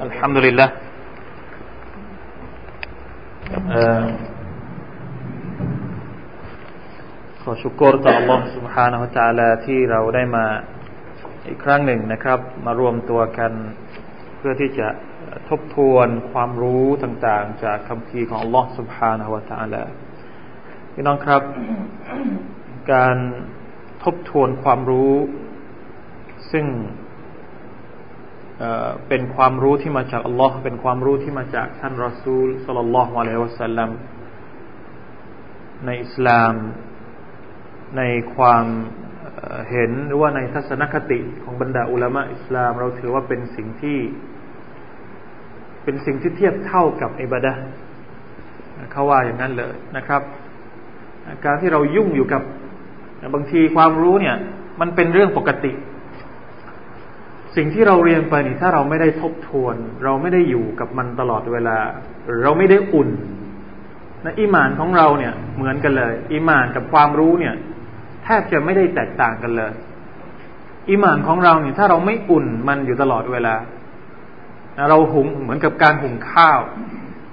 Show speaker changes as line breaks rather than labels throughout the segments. الحمد لله ขอชุกรต่อ Allah سبحانه และ تعالى ที่เราได้มาอีกครั้งหนึ่งนะครับ มารวมตัวกันเพื่อที่จะทบทวนความรู้ต่างๆจากคำพีของ Allah سبحانه และ تعالى พี่น้องครับ การทบทวนความรู้ซึ่งเป็นความรู้ที่มาจากอัลลอฮ์เป็นความรู้ที่มาจากท่านรอซูลสลลัลฮุอะลัยวะสัลลัมในอิสลาม ในความเห็นหรือว่าในทัศนคติของบรรดาอุลามะอิสลาม เราถือว่าเป็นสิ่งที่ เป็นสิ่งที่เทียบเท่ากับอิบาดะเขาว่าอย่างนั้นเลยนะครับ การที่เรายุ่งอยู่กับบางทีความรู้เนี่ย มันเป็นเรื่องปกติสิ่งที่เราเรียนไปนี่ถ้าเราไม่ได้ทบทวน เราไม่ได้อยู่กับมันตลอดเวลา เราไม่ได้อุ่นนะอิมานของเราเนี่ย เหมือนกันเลยอิมานกับความรู้เนี่ย แทบจะไม่ได้แตกต่างกันเลยอิมานของเราเนี่ย ถ้าเราไม่อุ่นมันอยู่ตลอดเวลา เราหุงเหมือนกับการหุงข้าว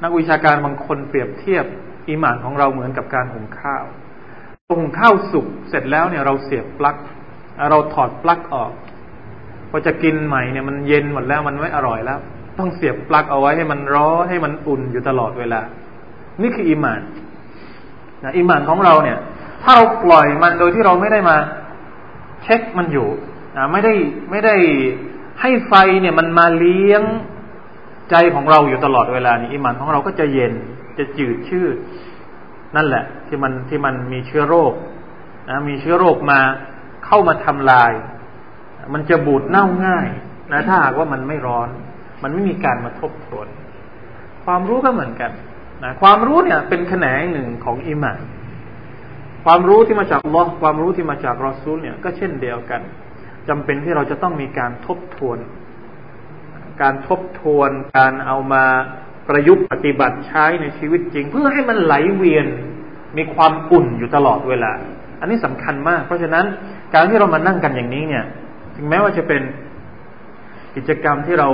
นักวิชาการบางคนเปรียบเทียบอิมานของเราเหมือนกับการหุงข้าว หุงข้าวสุกเสร็จแล้วเนี่ย เราเสียบปลั๊กเราถอดปลั๊กออกพอจะกินใหม่เนี่ยมันเย็นหมดแล้วมันไม่อร่อยแล้ว ต้องเสียบปลั๊กเอาไว้ให้มันร้อนให้มันอุ่นอยู่ตลอดเวลา นี่คืออิมานนะอิมานของเราเนี่ย ถ้าเราปล่อยมันโดยที่เราไม่ได้มา เช็คมันอยู่นะไม่ได้ไม่ได้ให้ไฟเนี่ยมันมาเลี้ยงใจของเราอยู่ตลอดเวลานี่อิมานของเราก็จะเย็นจะจืดชืดนั่นแหละ ที่มันที่มันมีเชื้อโรค นะมีเชื้อโรคมาเข้ามาทำลายมันจะบูดเน่าง่ายนะถ้าหากว่ามันไม่ร้อน มันไม่มีการมาทบทวน ความรู้ก็เหมือนกันนะความรู้เนี่ย เป็นแขนงหนึ่งของอิมานความรู้ที่มาจากลอความรู้ที่มาจากรอซูลเนี่ยก็เช่นเดียวกัน จำเป็นที่เราจะต้องมีการทบทวน การทบทวน การเอามาประยุกต์ปฏิบัติใช้ในชีวิตจริง เพื่อให้มันไหลเวียนมีความอุ่นอยู่ตลอดเวลา อันนี้สำคัญมาก เพราะฉะนั้นการที่เรามานั่งกันอย่างนี้เนี่ยึงแม้ว่าจะเป็นกิจกรรมที่เรา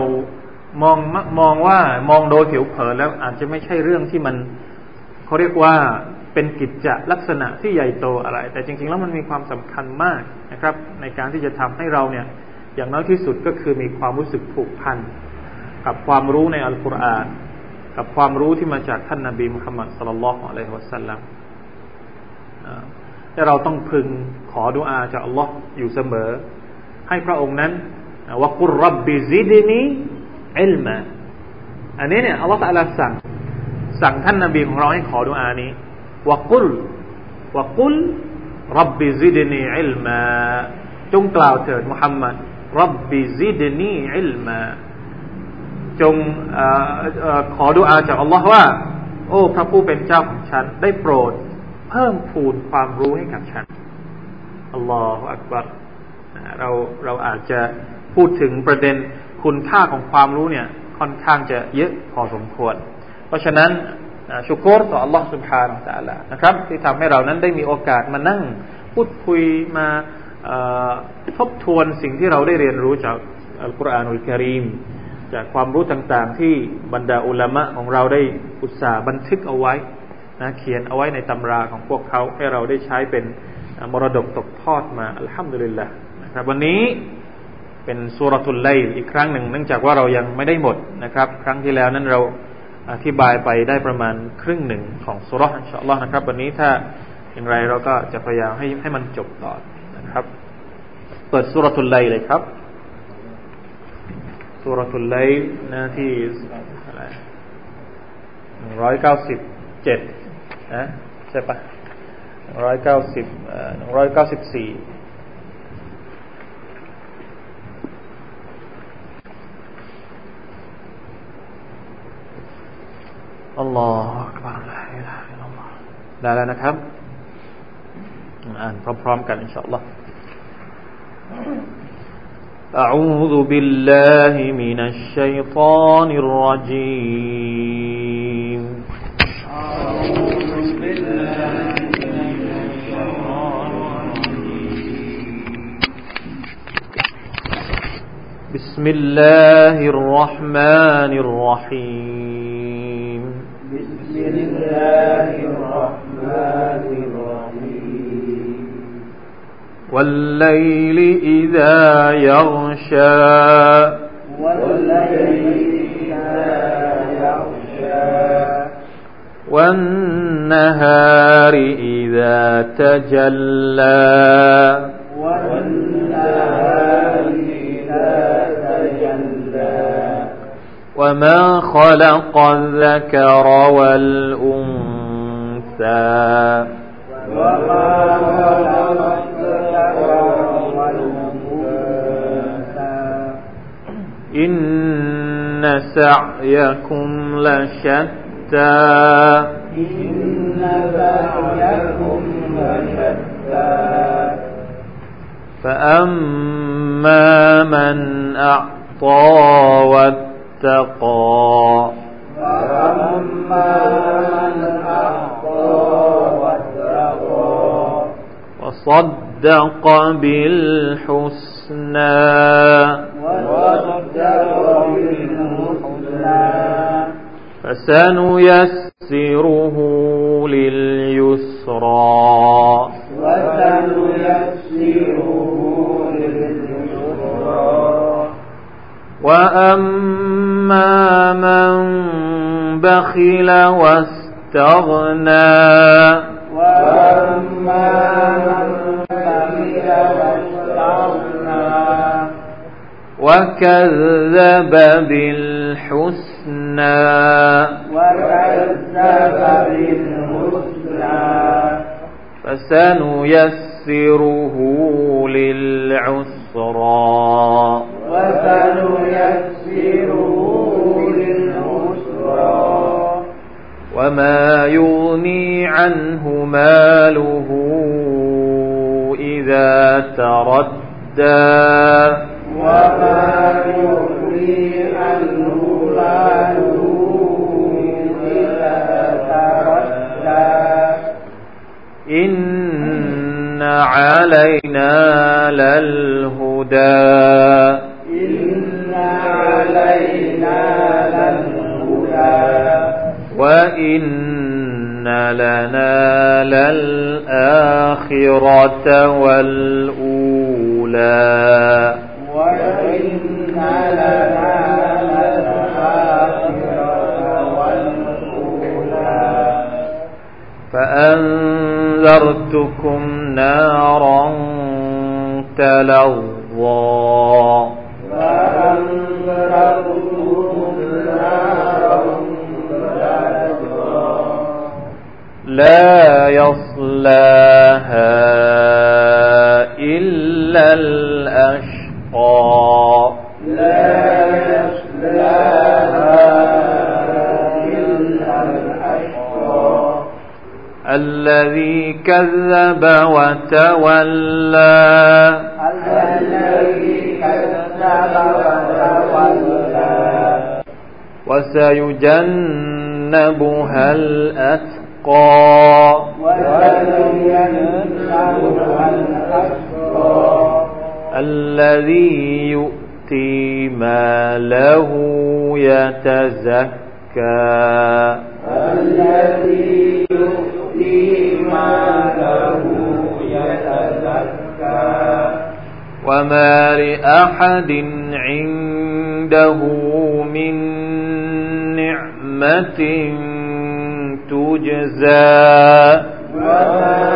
มองมองว่ามองโดยผิวเผินแล้วอาจจะไม่ใช่เรื่องที่มัน เขาเรียกว่าเป็นกิจจลักษณะที่ใหญ่โตอะไร แต่จริง ๆ แล้วมันมีความสำคัญมากนะครับ ในการที่จะทำให้เราเนี่ย อย่างน้อยที่สุดก็คือมีความรู้สึกผูกพันกับความรู้ในอัลกุรอาน กับความรู้ที่มาจากท่านนาบีมุฮัมมัดสลลัลลอฮุอะลัยฮิวะสัลลัมและเราต้องพึงขอดุอาจากอัลลอฮ์อยู่เสมอให้พระองค์นั้นวกุรบบิซิดนีอิลมาอันนี้เนี่ยอัลลอฮฺสังสั่ง สั่งท่านนบีของเราให้ขอดุอานี้วกุลวกุลรับบิซิดนีอิลมา จงกล่าวเถิดมุฮัมมัดรับบิซิดนีอิลมา จงออขอดุอาจากอัลลอฮ์ว่า โอ้ พระผู้เป็นเจ้าของฉันได้โปรด เพิ่มพูนความรู้ให้กับฉันอัลลอฮฺอักบัรเราเราอาจจะพูดถึงประเด็นคุณค่าของความรู้เนี่ยค่อนข้างจะเยอะพอสมควร เพราะฉะนั้น ชุกรต่อ Allah سبحانه และ تعالى นะครับที่ทำให้เรานั้นได้มีโอกาสมานั่งพูดคุยมาทบทวนสิ่งที่เราได้เรียนรู้จากอัลกุรอานอุลกิริมจากความรู้ต่างๆที่บรรดาอุลามะของเราได้อุตส่าห์บันทึกเอาไว้นะเขียนเอาไว้ในตำราของพวกเขาให้เราได้ใช้เป็นมรดกตกทอดมาอัลฮัมดุลิลละครับวันนี้เป็นสุรทุลไลอีกครั้งหนึ่ง เนื่องจากว่าเรายังไม่ได้หมดนะครับ ครั้งที่แล้วนั้นเราอธิบายไปได้ประมาณครึ่งหนึ่งของสุรอนชาอัลลอฮ์นะครับ วันนี้ถ้าอย่างไรเราก็จะพยายามให้ให้มันจบต่อนะครับ เปิดสุรทุลไลเลยครับสุรทุลไลหน้าที่รหนึ่งร้อยเก้าสิบเจ็ดนะใช่ปะหนึ่งร้อยเก้าสิบหนึ่งร้อยเก้าสิบสี่ الله أكبر لا إله إلا الله لا لا إن شاء الله أعوذ بالله من الشيطان الرجيم أعوذ بالله بسم الله الرحمن الرحيم والليل إذا يغشى والليل إذا يغشى والنهار إذا تجلى وما خلق الذكر والأنثى وما خلق إن سعيكم لشتى إن سعيكم لشتى فأما من أعطى واتقى اتقى فأما من أعطى واتقى وصدق بالحسنى وصدق بالحسنى فسنيسره لليسرى وأما من بخل واستغنى وأما من بخل وكذب بالحسنى وكذب بالحسنى فسنيسره للعسرى للعسرى وما يغني عنه ماله إذا تردى وما يغني عنه ماله إذا تردى إن علينا للهدى للهدى وإن لنا للآخرة والأولى وإن لنا فأنذرتكم نارا تلظى لا يصلاها إلا الأشقى لا يصلاها إلا الأشقى الذي كذب وتولى الذي كذب وسيجنبها الأتقى وسيجنبها الأتقى الذي يؤتي ما له يتزكى الذي يؤتي ما له يتزكى وما لأحد عند عنده من نعمة تجزى وما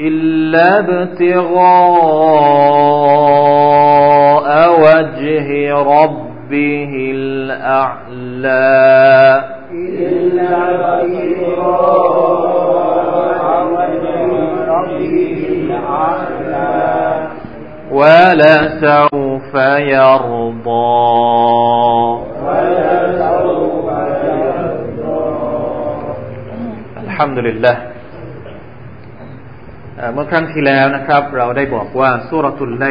إلا ابتغاء وجه ربه الأعلى إلا ابتغاء ولسوف يرضى الحمد لله เมื่อครั้งที่แล้วนะครับ เราได้บอกว่าสุรทุลไล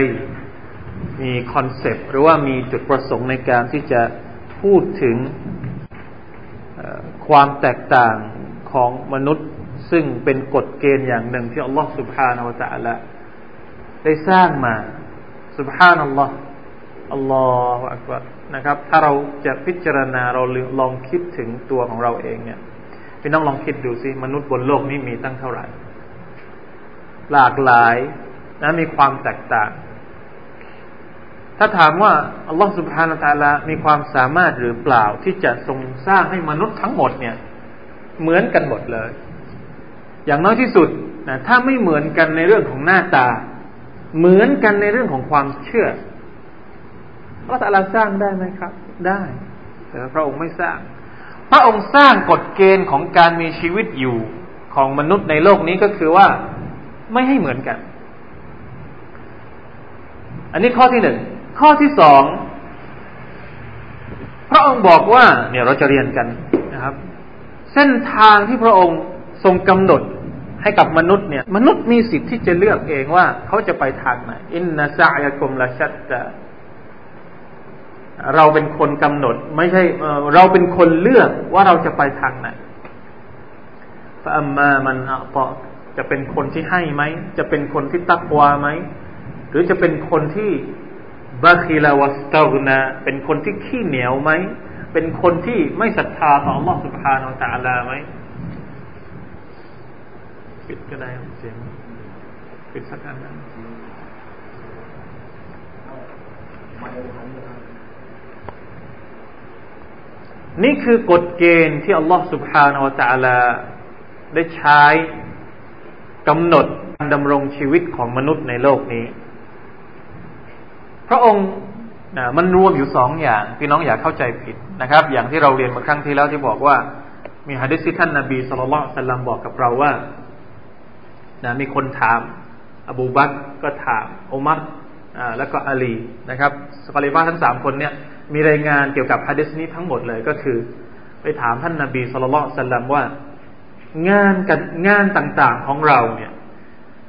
มีคอนเซปต์หรือว่ามีจุดประสงค์ในการ ที่จะพูดถึงความแตกต่าง ของมนุษย์ซึ่งเป็นกฎเกณฑ์อย่างหนึ่งที่อัลลอฮฺสุบฮานาอะลลอฮ ى ได้สร้างมาสุบฮานัลลอฮฺอัลลอฮฺอักบารนะครับ ถ้าเราจะพิจารณาเราลองคิดถึงตัวของเราเองเนี่ยพี่น้องลองคิดดูสิมนุษย์บนโลกนี้มีตั้งเท่าไหร่ หลากหลายนะมีความแตกต่าง ถ้าถามว่าอัลลอฮฺสุบฮานาตาลามีความสามารถหรือเปล่าที่จะทรงสร้างให้มนุษย์ทั้งหมดเนี่ย เหมือนกันหมดเลยอย่างน้อยที่สุดนะถ้าไม่เหมือนกันในเรื่องของหน้าตา เหมือนกันในเรื่องของความเชื่อ พระตาลาสร้างได้ไหมครับ ได้ แต่พระองค์ไม่สร้าง พระองค์สร้างกฎเกณฑ์ของการมีชีวิตอยู่ของมนุษย์ในโลกนี้ก็คือว่าไม่ให้เหมือนกัน อันนี้ข้อที่หนึ่ง ข้อที่สอง พระองค์บอกว่าเนี่ยเราจะเรียนกันนะครับ เส้นทางที่พระองค์ทรงกำหนดให้กับมนุษย์เนี่ยมนุษย์มีสิทธิ์ที่จะเลือกเองว่าเขาจะไปทางไหนอินนาซายกุมละชัดตะเราเป็นคนกำหนด ไม่ใช่เราเป็นคนเลือกว่าเราจะไปทางไหนฟะอัมมา มันอะปอจะเป็นคนที่ให้ไหม จะเป็นคนที่ตักวาไหม หรือจะเป็นคนที่บาคีลาวัสตอกนาเป็นคนที่ขี้เหนียวไหม เป็นคนที่ไม่ศรัทธาต่อม l สุภา ب ح ا ن ه แลาไหมปิดก็ได้เสียงปิดสักอันนะนี่คือกฎเกณฑ์ที่อัลลอฮฺสุบฮานาละ ت ع ล ل ى ได้ใช้กำหนดการดำรงชีวิตของมนุษย์ในโลกนี้ พระองค์มันรวมอยู่สองอย่าง พี่น้องอย่าเข้าใจผิดนะครับ อย่างที่เราเรียนมาครั้งที่แล้วที่บอกว่า มีฮะดิษที่ท่านนาบีสุลต่านบอกกับเราว่านะมีคนถามอบูบัตก็ถามอุมัตแล้วก็อาลีนะครับสกอริบ้าทั้งสามคนเนี่ยมีรายงานเกี่ยวกับฮะดิษนี้ทั้งหมดเลย ก็คือ ไปถามท่านนาบีสุลต่านลว่างานกับงานต่างๆของเราเนี่ย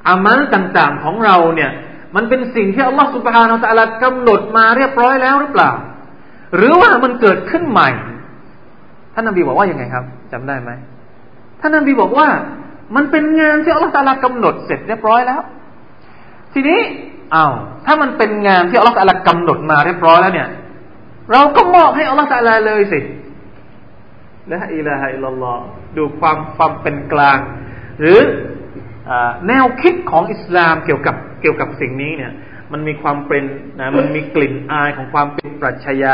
อามัลต่างๆของเราเนี่ย มันเป็นสิ่งที่อัลลอฮฺสุบฮานาอัลลอฮกำหนดมาเรียบร้อยแล้วหรือเปล่าหรือว่ามันเกิดขึ้นใหม่ ท่านนบีบอกว่ายังไงครับ จำได้ไหมท่านนบีบอกว่ามันเป็นงานที่อัลลอฮฺตาลากำหนดเสร็จ เรียบร้อยแล้ว ทีนี้เอาถ้ามันเป็นงานที่อัลลอฮฺตาลากำหนดมาเรียบร้อยแล้วเนี่ยเราก็มอบให้อัลลอฮฺตาลาเลยสิละอิละฮะอิลลอห์ดูความความเป็นกลาง หรืออแนวคิดของอิสลามเกี่ยวกับเกี่ยวกับสิ่งนี้เนี่ย มันมีความเป็นนะมันมีกลิ่นอายของความเป็นปรัชญา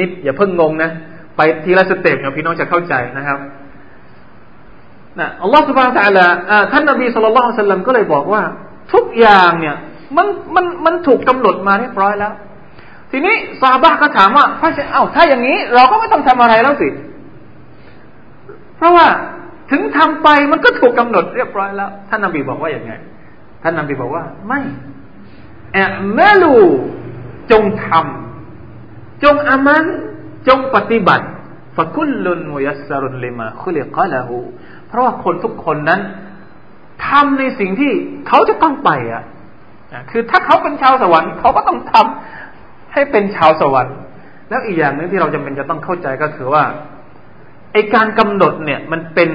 นิดๆอย่าเพิ่งงงนะ ไปทีละสเต็ปเดี๋ยวพี่น้องจะเข้าใจนะครับนะอัลลอฮฺสุบานตะละท่านนบีสุลต่านสัลลัมก็เลยบอกว่า ทุกอย่างเนี่ย มันมันมันถูกกาหนดมาเรียบร้อยแล้ว ทีนี้ซาบะก็ถามว่าพระเจ้าเอ้าถ้าอย่างนี้เราก็ไม่ต้องทำอะไรแล้วสิ เพราะว่าถึงทำไปมันก็ถูกกาหนดเรียบร้อยแล้ว ท่านนบีบอกว่าอย่างไง ท่านนบีบอกว่า ไม่แอบมลูจงทำ จงอามันจงปฏิบัติ ฟะคุลลุนมุยัสรุนลิมาคุลิกะละหูเพราะว่าคนทุกคนนั้น ทำในสิ่งที่เขาจะต้องไปอ่ะคือถ้าเขาเป็นชาวสวรรค์เขาก็ต้องทำให้เป็นชาวสวรรค์ แล้วอีกอย่างหนึ่งที่เราจำเป็นจะต้องเข้าใจก็คือว่า ไอการกำหนดเนี่ย มันเป็น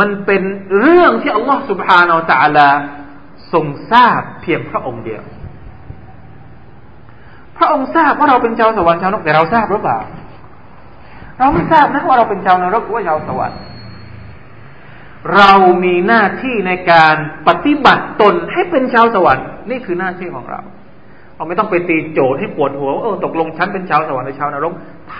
มันเป็นเรื่องที่อัลลอฮฺสุบฮานาอัลลอฮทรงทราบเพียงพระองค์เดียว พระองค์ทราบว่าเราเป็นชาวสวรรค์ชาวนรกแต่เราทราบหรือเปล่า เราไม่ทราบนะว่าเราเป็นชาวนรกหรือว่าชาวสวรรค์เรามีหน้าที่ในการปฏิบัติตนให้เป็นชาวสวรรค์ นี่คือหน้าที่ของเราเราไม่ต้องไปตีโจทย์ให้ปวดหัวว่าเออตกลงฉันเป็นชาวสวรรค์หรือชาวนรกท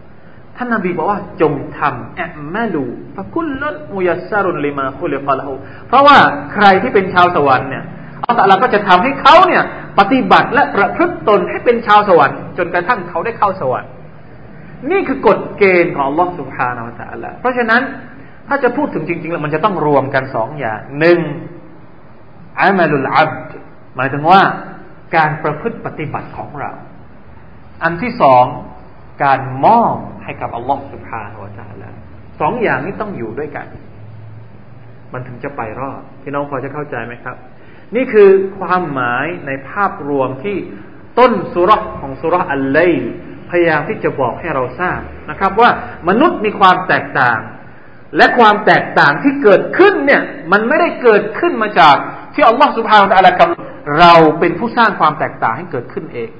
ำท่านนาบีบอกว่าจงทำแอมแมลูฟะคุลลมุยัสซารุนลิมาคุลิฟาลหูเพราะว่าใครที่เป็นชาวสวรรค์เนี่ยอัลลอฮฺก็จะทำให้เขาเนี่ย ปฏิบัติและประพฤติตนให้เป็นชาวสวรรค์ จนกระทั่งเขาได้เข้าสวรรค์นี่คือกฎเกณฑ์ของอัลลอฮฺสุบฮานาอัลลอฮฺเพราะฉะนั้นถ้าจะพูดถึงจริงๆแล้ว มันจะต้องรวมกันสองอย่างหนึ่งอามาลุลอับหมายถึงว่าการประพฤติปฏิบัติของเรา อันที่สองการมอบให้กับอัลลอฮฺสุภาาัวใัแล้วสองอย่างนี้ต้องอยู่ด้วยกัน มันถึงจะไปรอดพี่น้องพอจะเข้าใจไหมครับ นี่คือความหมายในภาพรวมที่ต้นสุรของสุรอัลเลยพยายามที่จะบอกให้เราทราบนะครับ ว่ามนุษย์มีความแตกต่างและความแตกต่างที่เกิดขึ้นเนี่ย มันไม่ได้เกิดขึ้นมาจากที่อัลลอฮฺสุบฮานอัลกัมเราเป็นผู้สร้างความแตกต่างให้เกิดขึ้นเอง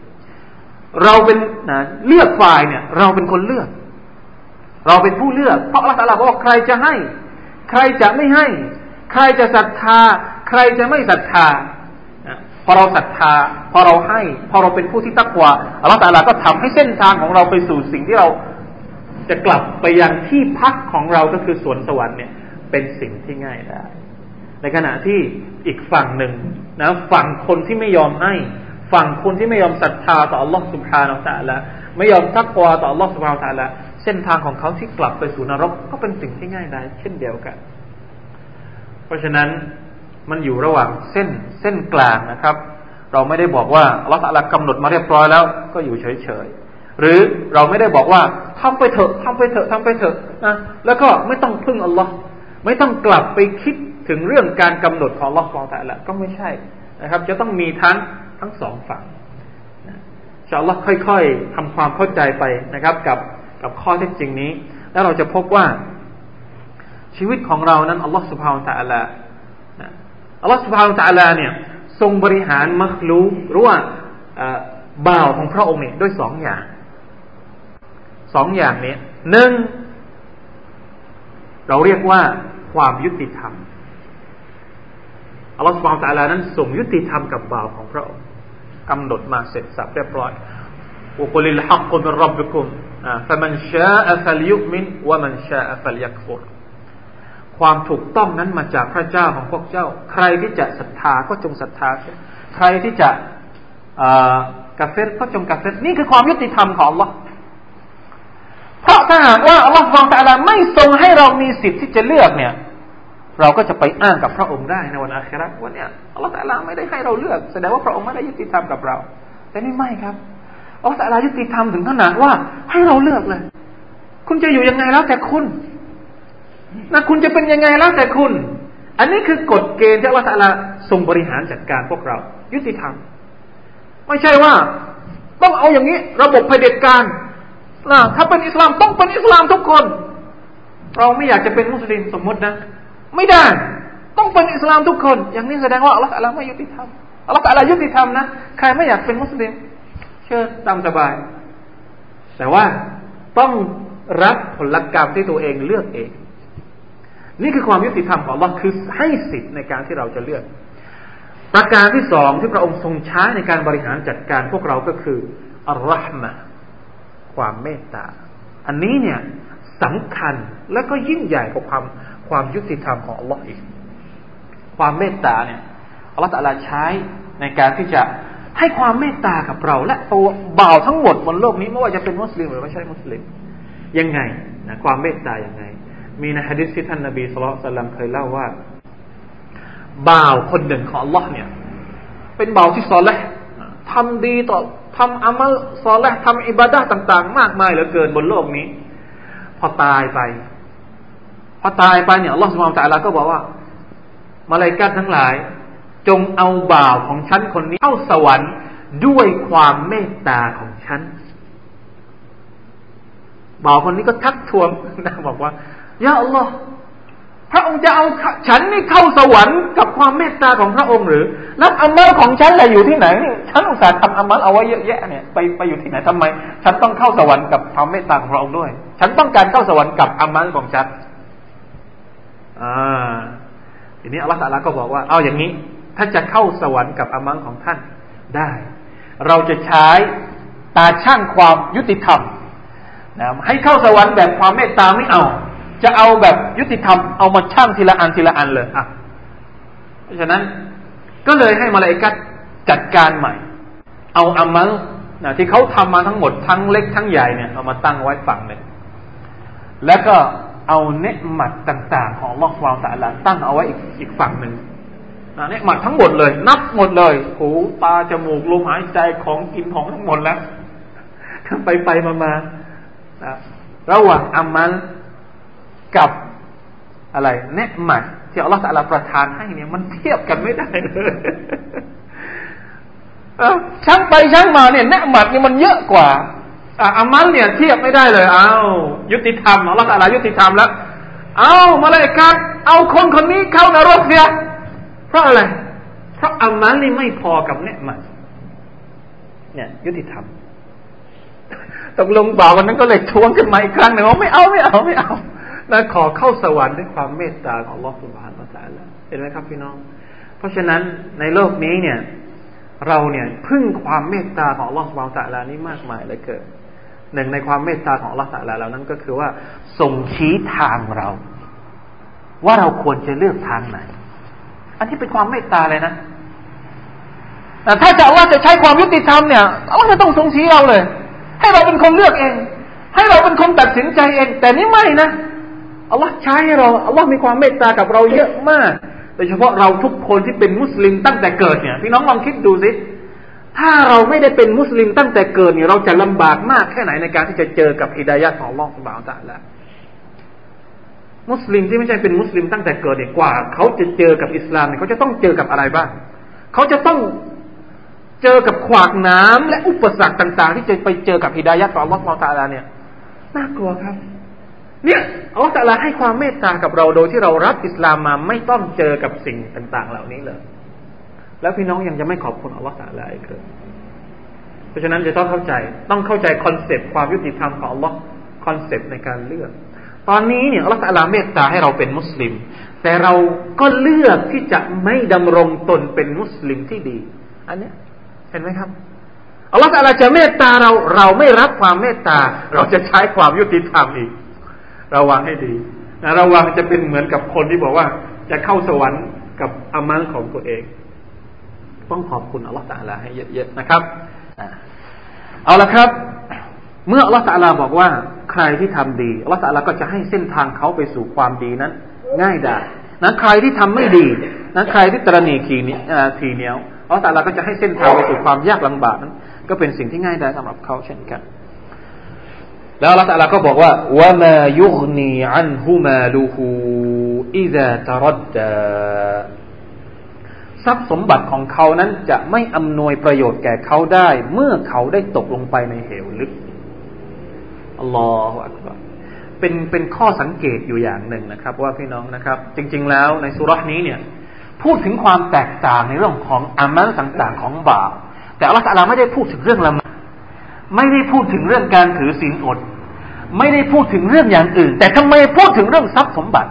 เราเป็นนะเลือกฝ่ายเนี่ย เราเป็นคนเลือก เราเป็นผู้เลือก เพราะอัลลอฮฺบอกใครจะให้ ใครจะไม่ให้ ใครจะศรัทธา ใครจะไม่ศรัทธาพอเราศรัทธาพอเราให้ พอเราเป็นผู้ที่ตักวาอัลลอฮฺต่ละก็ทำให้เส้นทางของเราไปสู่สิ่งที่เราจะกลับไปยังที่พักของเราก็คือสวนสวรรค์เนี่ย เป็นสิ่งที่ง่ายได้ ในขณะที่อีกฝั่งหนึ่งนะฝั่งคนที่ไม่ยอมให้ ฝั่งคนที่ไม่ยอมศรัทธาต่อ Allah Subhanahu Wa Taala ไม่ยอมทักวาต่อ Allah Subhanahu Wa Taala เส้นทางของเขาที่กลับไปสู่นรกก็เป็นสิ่งที่ง่ายได้ เช่นเดียวกัน เพราะฉะนั้นมันอยู่ระหว่างเส้นเส้นกลางนะครับ เราไม่ได้บอกว่าอั Taala กำหนดมาเรียบร้อยแล้วก็อยู่เฉยหรือเราไม่ได้บอกว่าทำไปเถอะ ทำไปเถอะทำไปเถอะนะแล้วก็ไม่ต้องพึ่งอัลลอฮ์ไม่ต้องกลับไปคิดถึงเรื่องการกำหนดของอัลลอฮ์ฟองแต่ละก็ไม่ใช่นะครับ จะต้องมีทั้งทั้งสองฝั่งชาอัลลอฮ์ค่อยๆทำความเข้าใจไปนะครับกับกับข้อเท็จจริงนี้ แล้วเราจะพบว่าชีวิตของเรานั้นอัลลอฮ์สุบฮาวตะอัลาอัลลอฮ์สุบฮาวตะอัลาเนี่ยทรงบริหารมักลูหรือว่าบ่าวของพระองค์เนี่ยด้วยสองอย่างสองอย่างนี้หนึ่ง เราเรียกว่าความยุติธรรมอัลลอฮฺสุบานตะลานั้นส่งยุติธรรมกับบ่าวของพระองค์กำหนดมาเสร็จสับเรียบร้อยอุกุลิลฮักกุมรับบุคุมฟะมันชาอัฟลยุมินวะมันชาอัฟลยักฟุรความถูกต้องนั้นมาจากพระเจ้าของพวกเจ้า ใครที่จะศรัทธาก็จงศรัทธาใครที่จะกาเฟตก็จงกาเฟตนี่คือความยุติธรรมของอัลลอฮฺเพราะถ้าหากว่าอัลลอฮฺฟังต่ลาไม่ทรงให้เรามีสิทธิ์ที่จะเลือกเนี่ย เราก็จะไปอ้างกับพระองค์ได้ในวันอาคราวันเนี้ยอัลลอฮฺต่ลาไม่ได้ให้เราเลือกแสดงว่าพระองค์ไม่ได้ยุติธรรมกับเรา แต่นี่ไม่ครับอัลลอฮฺต่ลายุติธรรมถึงขนาดว่าให้เราเลือกเลยคุณจะอยู่ยังไงแล้วแต่คุณนะคุณจะเป็นยังไงแล้วแต่คุณ อันนี้คือกฎเกณฑ์ที่อัลลอฮฺต่ละทรงบริหารจัดการพวกเรา ยุติธรรม ไม่ใช่ว่า ต้องเอาอย่างนี้ระบบเผด็จการนะถ้าเป็นอิสลามต้องเป็นอิสลามทุกคน เราไม่อยากจะเป็นมุสลิมสมมตินะไม่ได้ ต้องเป็นอิสลามทุกคน อย่างนี้แสดงว่าอัลลอฮฺอลฮไม่ยุติธรรมอัลลอฮฺอลฮยุติธรรมนะใครไม่อยากเป็นมุสลิมเชื่อตามสบาย แต่ว่าต้องรับผลกรรมที่ตัวเองเลือกเอง นี่คือความยุติธรรมของอัลลอฮคือให้สิทธิ์ในการที่เราจะเลือก ประการที่สองที่พระองค์ทรงใช้ในการบริหารจัดการพวกเราก็คืออัลลอฮ์มะความเมตตา อันนี้เนี่ยสำคัญและก็ยิ่งใหญ่กว่าความความยุติธรรมของอัลลอฮ์อีก ความเมตตาเนี่ยอัลลอฮ์ตะลาใช้ในการที่จะให้ความเมตตากับเรา และตัวบ่าวทั้งหมดบนโลกนี้ไม่ว่าจะเป็นมุสลิม หรือไม่ใช่มุสลิม ยังไงนะความเมตตาอย่างไง มีในฮะดิษที่ท่านนบีสุลต่านเคยเล่าว่า บ่าวคนหนึ่งของอัลลอฮ์เนี่ย เป็นบ่าวที่สอนเลยทำดีต่อทำอามัลสอลและทำอิบาดะต่างๆ มากมายเหลือเกินบนโลกนี้ พอตายไป พอตายไปเนี่ยอัลลอฮฺสุบานตะลาก็บอกว่า มาลายกัดทั้งหลาย จงเอาบ่าวของฉันคนนี้เข้าสวรรค์ด้วยความเมตตาของฉันบ่าวคนนี้ก็ทักทวงนะบอกว่า ยาอัลลอฮฺพระองค์จะเอาฉันนี่เข้าสวรรค์กับความเมตตาของพระองค์ หรือนับอามัลของฉันแหละอยู่ที่ไหนฉันอุตส่าห์ทำอามัลเอาไว้เยอะแยะเนี่ยไปไปอยู่ที่ไหน ทำไมฉันต้องเข้าสวรรค์กับความเมตตาของพระองค์ด้วย ฉันต้องการเข้าสวรรค์กับอามัลของฉันอ่าทีนี้อัลลอฮฺสัลลาก็บอกว่า เอาอย่างนี้ ถ้าจะเข้าสวรรค์กับอามัลของท่านได้ เราจะใช้ตาช่างความยุติธรรมนะให้เข้าสวรรค์แบบความเมตตาไม่เอาจะเอาแบบยุติธรรมเอามาช่างทีละอันทีละอันเลยอ่ะเพราะฉะนั้นก็เลยให้มาลายกัดจัดการใหม่ เอาอามัลนะที่เขาทำมาทั้งหมดทั้งเล็กทั้งใหญ่เนี่ยเอามาตั้งไว้ฝั่งหนึ่ง แล้วก็เอาเนืหมัดต่างๆของลอกวาวตาลาตั้งเอาไว้อีกอีกฝั่งหนึ่งนะเนืหมัดทั้งหมดเลย นับหมดเลย หูตาจมูกลมหายใจของกินของทั้งหมดแล้วไปไปมามานะระหว่างอามัลกับอะไรเนตหมัดที่อัลลอฮฺสัลลาประทานให้เนี่ยมันเทียบกันไม่ได้เลยช่างไปช่างมาเนี่ยเนตหมัดเนี่ยมันเยอะกว่าอามันเนี่ยเทียบไม่ได้เลยเอายุติธรรมอัลลอฮฺสัลลายุติธรรมแล้วเอามาเลยกับเอาคนคนนี้เข้านรกเสียเพราะอะไรเพราะอามัลนี่ไม่พอกับเนตหมัดเนี่ย ยุติธรรมตกลงบ่าววันนั้นก็เลยทวงกันมาอีกครั้งหนึ่งว่าไม่เอาไม่เอาไม่เอาเอาและขอเข้าสวรรค์ด้วยความเมตตาของลอสุบฮานละตาลวเห็นไหมครับพี่น้อง เพราะฉะนั้นในโลกนี้เนี่ย เราเนี่ยพึ่งความเมตตาของลอสุบฮานละตาลานี้มากมายเลยเกิดหนึ่งในความเมตตาของลอสุบฮานละตาลานั้นก็คือว่าส่งชี้ทางเรา ว่าเราควรจะเลือกทางไหน อันที่เป็นความเมตตาเลยนะถ้าจะว่าจะใช้ความยุติธรรมเนี่ยเขาจะต้องส่งชี้เราเลย ให้เราเป็นคนเลือกเองให้เราเป็นคนตัดสินใจเอง แต่นี่ไม่นะอัลลอฮ์ใช้เราอัลลอฮ์มีความเมตตากับเราเยอะมากโดยเฉพาะเราทุกคนที่เป็นมุสลิมตั้งแต่เกิดเนี่ย พี่น้องลองคิดดูสิถ้าเราไม่ได้เป็นมุสลิมตั้งแต่เกิดเนี่ยเราจะลำบากมากแค่ไหนในการที่จะเจอกับฮิดายะของอัลลอฮ์สุบานตะละมุสลิมที่ไม่ใช่เป็นมุสลิมตั้งแต่เกิดเนี่ยกว่าเขาจะเจอกับอิสลามเนี่ยเขาจะต้องเจอกับอะไรบ้างเขาจะต้องเจอกับขวากน้ำ และอุปสรรคต่างๆ ที่จะไปเจอกับฮิดายะของอัลลอฮ์สุบานตะละเนี่ยน่ากลัวครับเนี่ยอัลลอฮฺให้ความเมตตากับเราโดยที่เรารับอิสลามมาไม่ต้องเจอกับสิ่งต่าง ๆเหล่านี้เลย แล้วพี่น้องยังจะไม่ขอบคุณอัลลอฮฺอีกเลยเพราะฉะนั้นจะต้องเข้าใจต้องเข้าใจคอนเซปต์ความยุติธรรมของอัลลอฮ์คอนเซปต์ในการเลือก ตอนนี้เนี่ยอัลลอฮฺเมตตาให้เราเป็นมุสลิม แต่เราก็เลือกที่จะไม่ดำรงตนเป็นมุสลิมที่ดี อันเนี้ยเห็นไหมครับอัลลอฮฺจะเมตตาเราเราไม่รับความเมตตา เราจะใช้ความยุติธรรมอีกระวังให้ดีนะระวังจะเป็นเหมือนกับคนที่บอกว่า จะเข้าสวรรค์กับอามังของตัวเองต้องขอบคุณอัลลอฮฺสัลาให้เยอะๆนะครับเอาละครับ เมื่ออัลลอฮฺสัลาบอกว่าใครที่ทำดีอัลลอฮฺสัลาก็จะให้เส้นทางเขาไปสู่ความดีนั้น ง่ายดายนะใครที่ทำไม่ดีนะใครที่ตรณีขีนี้ทีเหนียวอัลลอฮฺสัลาก็จะให้เส้นทางไปสู่ความยากลำบากนั้น ก็เป็นสิ่งที่ง่ายดายสำหรับเขาเช่นกันแล้วัละอตะลาก็บอกว่าวะมายุกนีอันฮุมาลูฮูอิซาตรดดาทรัพย์สมบัติของเขานั้นจะไม่อำนวยประโยชน์แก่เขาได้ เมื่อเขาได้ตกลงไปในเหวลึกอัลลอฮฺอักบารเป็นเป็นข้อสังเกตอยู่อย่างหนึ่งนะครับ ว่าพี่น้องนะครับ จริง ๆ แล้วในสุรษนี้เนี่ย พูดถึงความแตกต่างในเรื่องของอามัลต่างๆ ของบาปแต่อัลลอฮฺไม่ได้พูดถึงเรื่องละหมาดไม่ได้พูดถึงเรื่องการถือศีลอด ไม่ได้พูดถึงเรื่องอย่างอื่น แต่ทำไมพูดถึงเรื่องทรัพย์สมบัติ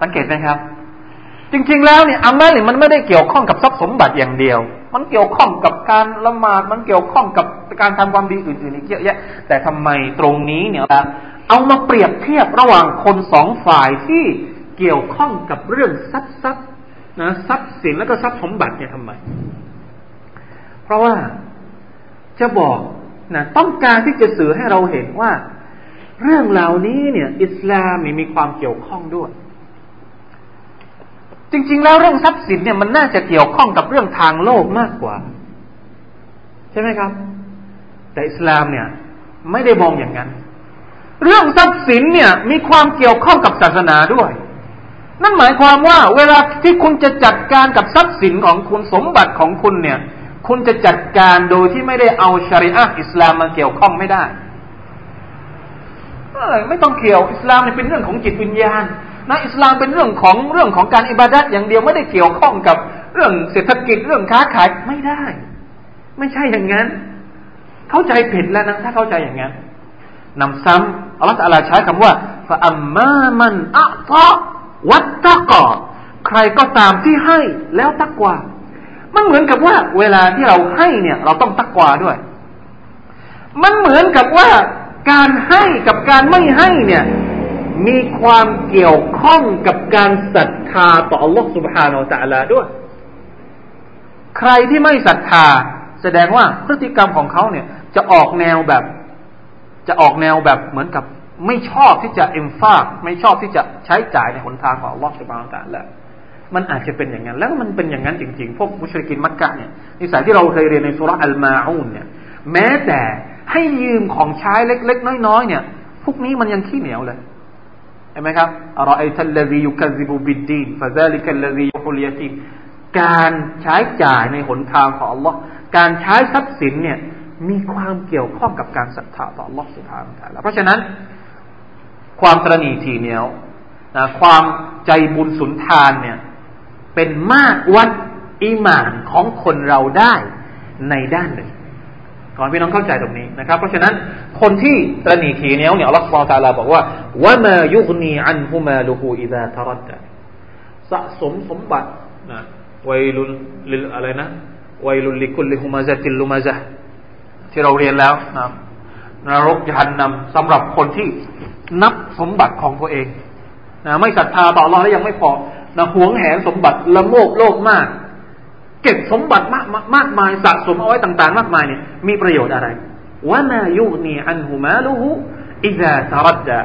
สังเกตไหมครับ จริงๆแล้วเนี่ยอามาลเนี่ยมันไม่ได้เกี่ยวข้องกับทรัพย์สมบัติอย่างเดียว มันเกี่ยวข้องกับการละหมาด มันเกี่ยวข้องกับการทำความดีอื่นๆอีกเยอะแยะ แต่ทำไมตรงนี้เนี่ย เอามาเปรียบเทียบระหว่างคนสองฝ่ายที่เกี่ยวข้องกับเรื่องทรัพย์ทรัพย์นะทรัพย์สินแล้วก็ทรัพย์สมบัติเนี่ยทำไมเพราะว่าจะบอกนะต้องการที่จะสื่อให้เราเห็นว่า เรื่องเหล่านี้เนี่ย อิสลามมีความเกี่ยวข้องด้วย จริงๆแล้วเรื่องทรัพย์สินเนี่ยมันน่าจะเกี่ยวข้องกับเรื่องทางโลกมากกว่า ใช่ไหมครับ แต่อิสลามเนี่ย ไม่ได้มองอย่างนั้นเรื่องทรัพย์สินเนี่ย มีความเกี่ยวข้องกับศาสนาด้วย นั่น หมายความว่าเวลาที่คุณจะจัดการกับทรัพย์สินของคุณสมบัติของคุณเนี่ยคุณจะจัดการโดยที่ไม่ได้เอาชริอะอิสลามมาเกี่ยวข้องไม่ได้ไม่ต้องเกี่ยวอิสลามเป็นเรื่องของจิตวิญญาณนะอิสลามเป็นเรื่องของเรื่องของการอิบาดัตอย่างเดียวไม่ได้เกี่ยวข้องกับ เรื่องเศรษฐกิจเรื่องค้าขายไม่ได้ ไม่ใช่อย่างนั้น เข้าใจผิดแล้วนะถ้าเข้าใจอย่างนั้นนำซ้ำอัลลอฮฺอาลาใช้คำว่าฟะอัมมามันอัตะวัตตะกอใครก็ตามที่ให้ แล้วตักกว่ามันเหมือนกับว่าเวลาที่เราให้เนี่ย เราต้องตักกวาด้วย มันเหมือนกับว่าการให้กับการไม่ให้เนี่ย มีความเกี่ยวข้องกับการศรัทธาต่อ Allah Subhanahu Wa Taala ด้วย ใครที่ไม่ศรัทธาแสดงว่าพฤติกรรมของเขาเนี่ย จะออกแนวแบบ จะออกแนวแบบเหมือนกับ ไม่ชอบที่จะเอ็มฟากไม่ชอบที่จะใช้จ่ายในหนทางของ Allah Subhanahu Wa Taala มันอาจจะเป็นอย่างนั้นแล้วมันเป็นอย่างนั้นจริง ๆ พวกมุชลิกินมักกะเนี่ยนิสัยที่เราเคยเรียนในสุรอัลมาอูนเนี่ยแม้แต่ให้ยืมของใช้เล็กๆน้อย ๆ เนี่ย พวกนี้มันยังขี้เหนียวเลยเห็นไหมครับอรอไอทัลลซียุคซิบูบิดดีนฟาซาลิกัลลซียุฮุลยาตีการใช้จ่ายในหนทางของ Allah การใช้ทรัพย์สินเนี่ยมีความเกี่ยวข้องกับการศรัทธาต่อ Allah สุดท้ายแล้วเพราะฉะนั้น ความตรณีทีเหนียวนะความใจบุญสุนทานเนี่ยเป็นมากวัดอิมานของคนเราได้ในด้านหนึ่งขอให้พี่น้องเข้าใจตรงนี้นะครับ เพราะฉะนั้นคนที่ตรนีขีเนียเนี่ยอัลลอฮฺสุลตาลาบอกว่าวะมายุคนีอันฮุมาลูฮูอิดาทรัดสะสมสมบัตินะวัยลุลอะไรนะวัยลุลิคุลิฮุมาซะติลุมาซะที่เราเรียนแล้วนะนรกยันนำสำหรับคนที่นับสมบัติของตัวเองนะไม่ศรัทธาต่อราแล้วยังไม่พอนะหวงแหนสมบัติ ละโมบโลกมาก เก็บสมบัติมากมากมายสะสมเอาไว้ต่างๆ มากมายเนี่ย มีประโยชน์อะไร วะมายุนีอันหูมาลูอิจาตารัดะ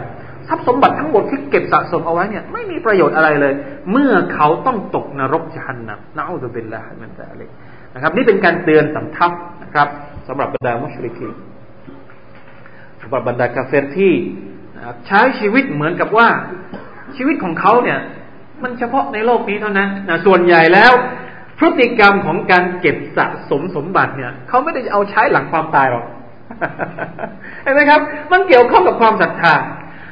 ทรัพย์สมบัติทั้งหมดที่เก็บสะสมเอาไว้เนี่ยไม่มีประโยชน์อะไรเลย เมื่อเขาต้องตกนรกจหันนะนะอูซุบิลลาฮิมันจะอะไรนะครับ นี่เป็นการเตือนสำทับนะครับ สำหรับบรรดามุชลิกสำหรับบรรดากาเฟรที่ใช้ชีวิตเหมือนกับว่าชีวิตของเขาเนี่ยมันเฉพาะในโลกนี้เท่านั้นนะส่วนใหญ่แล้ว พฤติกรรมของการเก็บสะสมสมบัติเนี่ยเขาไม่ได้เอาใช้หลังความตายหรอก เห็นไหมครับ มันเกี่ยวข้องกับความศรัทธา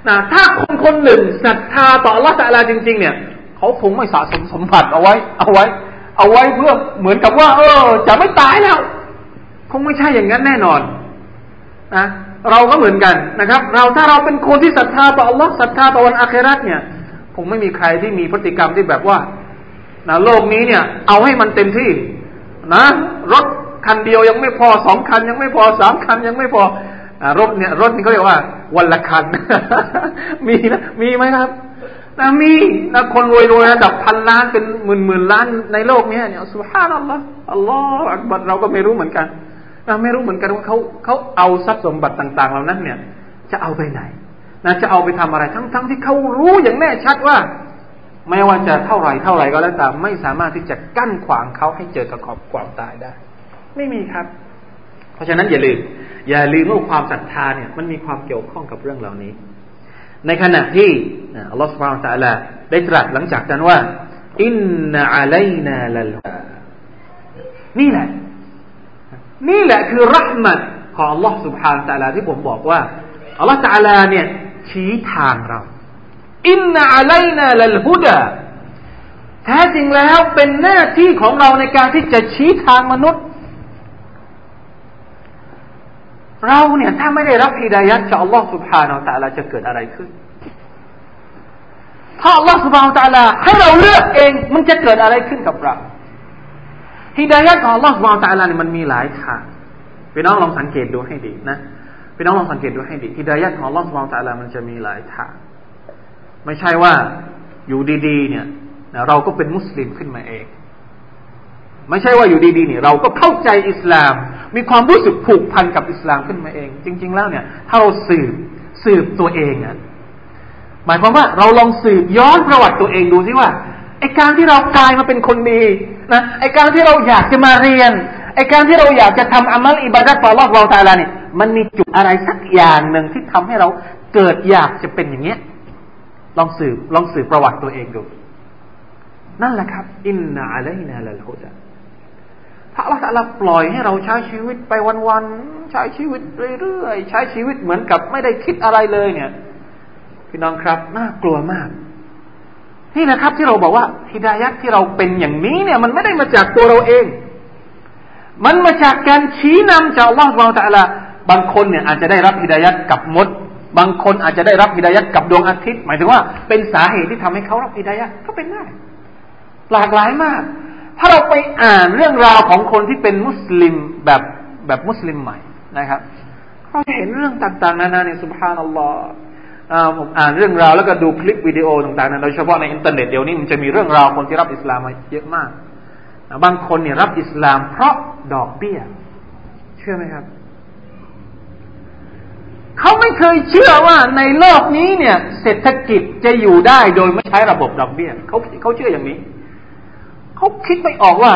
นะถ้าคนคนหนึ่งศรัทธาต่อลัตาลาจริงๆ เนี่ยเขาคงไม่สะสมสมบัติเอาไว้ เอาไว้ เอาไว้เพื่อเหมือนกับว่าเออ จะไม่ตายแล้ว คงไม่ใช่อย่างนั้นแน่นอนนะเราก็เหมือนกันนะครับ เราถ้าเราเป็นคนที่ศรัทธาต่ออัลลอฮ์ศรัทธาต่อวันอาคราตเนี่ยคงไม่มีใครที่มีพฤติกรรมที่แบบว่านะโลกนี้เนี่ยเอาให้มันเต็มที่ นะรถคันเดียวยังไม่พอสองคันยังไม่พอสามคันยังไม่พออรถเนี่ย รถนี่เขาเรียกว่าวันละคัน มีนะ มีไหมครับนะมีนะคนรวยรวยระดับพันล้านเป็นหมื่นหมื่นล้าน ในโลกนี้เนี่ยสุภานัลลอฮ์อัลลอฮ์อักบัดเราก็ไม่รู้เหมือนกันนะไม่รู้เหมือนกันว่าเขาเขาเอาทรัพย์สมบัติต่างๆ เหล่านั้นเนี่ย จะเอาไปไหนนะจะเอาไปทำอะไรทั้ง ๆทที่เขารู้อย่างแน่ชัดว่า ไม่ว่าจะเท่าไหร่เท่าไหร่ก็แล้วแต่ไม่สามารถที่จะกั้นขวางเขาให้เจอกับขอบความตายได้ ไม่มีครับ เพราะฉะนั้นอย่าลืมอย่าลืมว่าความศรัทธาเนี่ยมันมีความเกี่ยวข้องกับเรื่องเหล่านี้ ในขณะที่อัลลอฮฺสุบฮาร์ตะลา ได้ตรัสหลังจากนั้นว่า อินนาอลไลนาลัลนี่แหละ นี่แหละคือรักมัดของอัลลอฮฺสุบฮาระตะลาที่ผมบอกว่าอัลลอฮฺตัลาเนี่ยชี้ทางเราอินนาอะไลนาลลฮุดะแท้จริงแล้วเป็นหน้าที่ของเราในการที่จะชี้ทางมนุษย์ เราเนี่ย ถ้าไม่ได้รับอิดายัดจากอัลลอฮฺสุบฮานาอัลลาจะเกิดอะไรขึ้นถ้าอัลลอฮฺสุบฮานาอัลลาให้เราเลือกเองมันจะเกิดอะไรขึ้นกับเราฮิดายัดของอัลลอฮฺสุบฮานาอัลลาเนี่ยมันมีหลายทางพี่น้องลองสังเกตดูให้ดีนะี่น้องลองสังเกตดูให้ดีฮิดายะของอลอฮฺาลต่ามันจะมีหลายทางไม่ใช่ว่าอยู่ดีๆเนี่ยเราก็เป็นมุสลิมขึ้นมาเอง ไม่ใช่ว่าอยู่ดีๆเนี่ย เราก็เข้าใจอิสลาม มีความรู้สึกผูกพันกับอิสลามขึ้นมาเอง จริงๆแล้วเนี่ยถ้าเราสืบสืบตัวเองอ่ะหมายความว่าเราลองสืบย้อนประวัติตัวเองดูสิว่าไอการที่เรากลายมาเป็นคนดีนะไอการที่เราอยากจะมาเรียนไอการที่เราอยากจะทำอามัลอิบาดัตต่อรอบเราตาลาเนี่ยมันมีจุดอะไรสักอย่างหนึ่งที่ทำให้เราเกิดอยากจะเป็นอย่างเนี้ย ลองสืบ ลองสืบประวัติตัวเองดู นั่นแหละครับ อินนาอะลัยนาละฮุดะพระละตะลาปล่อยให้เราใช้ชีวิตไปวันๆ ใช้ชีวิตเรื่อยๆ ใช้ชีวิตเหมือนกับไม่ได้คิดอะไรเลย เนี่ย พี่น้องครับน่ากลัวมาก นี่นะครับที่เราบอกว่าฮิดายัดที่เราเป็นอย่างนี้เนี่ย มันไม่ได้มาจากตัวเราเอง มันมาจากการชี้นำจากวฮฺเราแต่ละบางคนเนี่ยอาจจะได้รับฮิดายัดกับมด บางคนอาจจะได้รับฮิดายัดกับดวงอาทิตย์ หมายถึงว่าเป็นสาเหตุที่ทำให้เขารับฮิดายัดก็เป็นได้ หลากหลายมาก ถ้าเราไปอ่านเรื่องราวของคนที่เป็นมุสลิมแบบแบบมุสลิมใหม่นะครับเราเห็นเรื่องต่างๆ นานาเนี่ยสุภาพนัลลอฮ์ผมอ่านเรื่องราวแล้วก็ดูคลิปวิดีโอต่างๆ นะ โดยเฉพาะในอินเทอร์เน็ตเดี๋ยวนี้มันจะมีเรื่องราวคนที่รับอิสลามมาเยอะมาก บางคนเนี่ยรับอิสลามเพราะดอกเบี้ย เชื่อไหมครับเขาไม่เคยเชื่อว่าในโลกนี้เนี่ย เศรษฐกิจจะอยู่ได้โดยไม่ใช้ระบบดอกเบี้ยเขาเขาเชื่ออย่างนี้เขาคิดไม่ออกว่า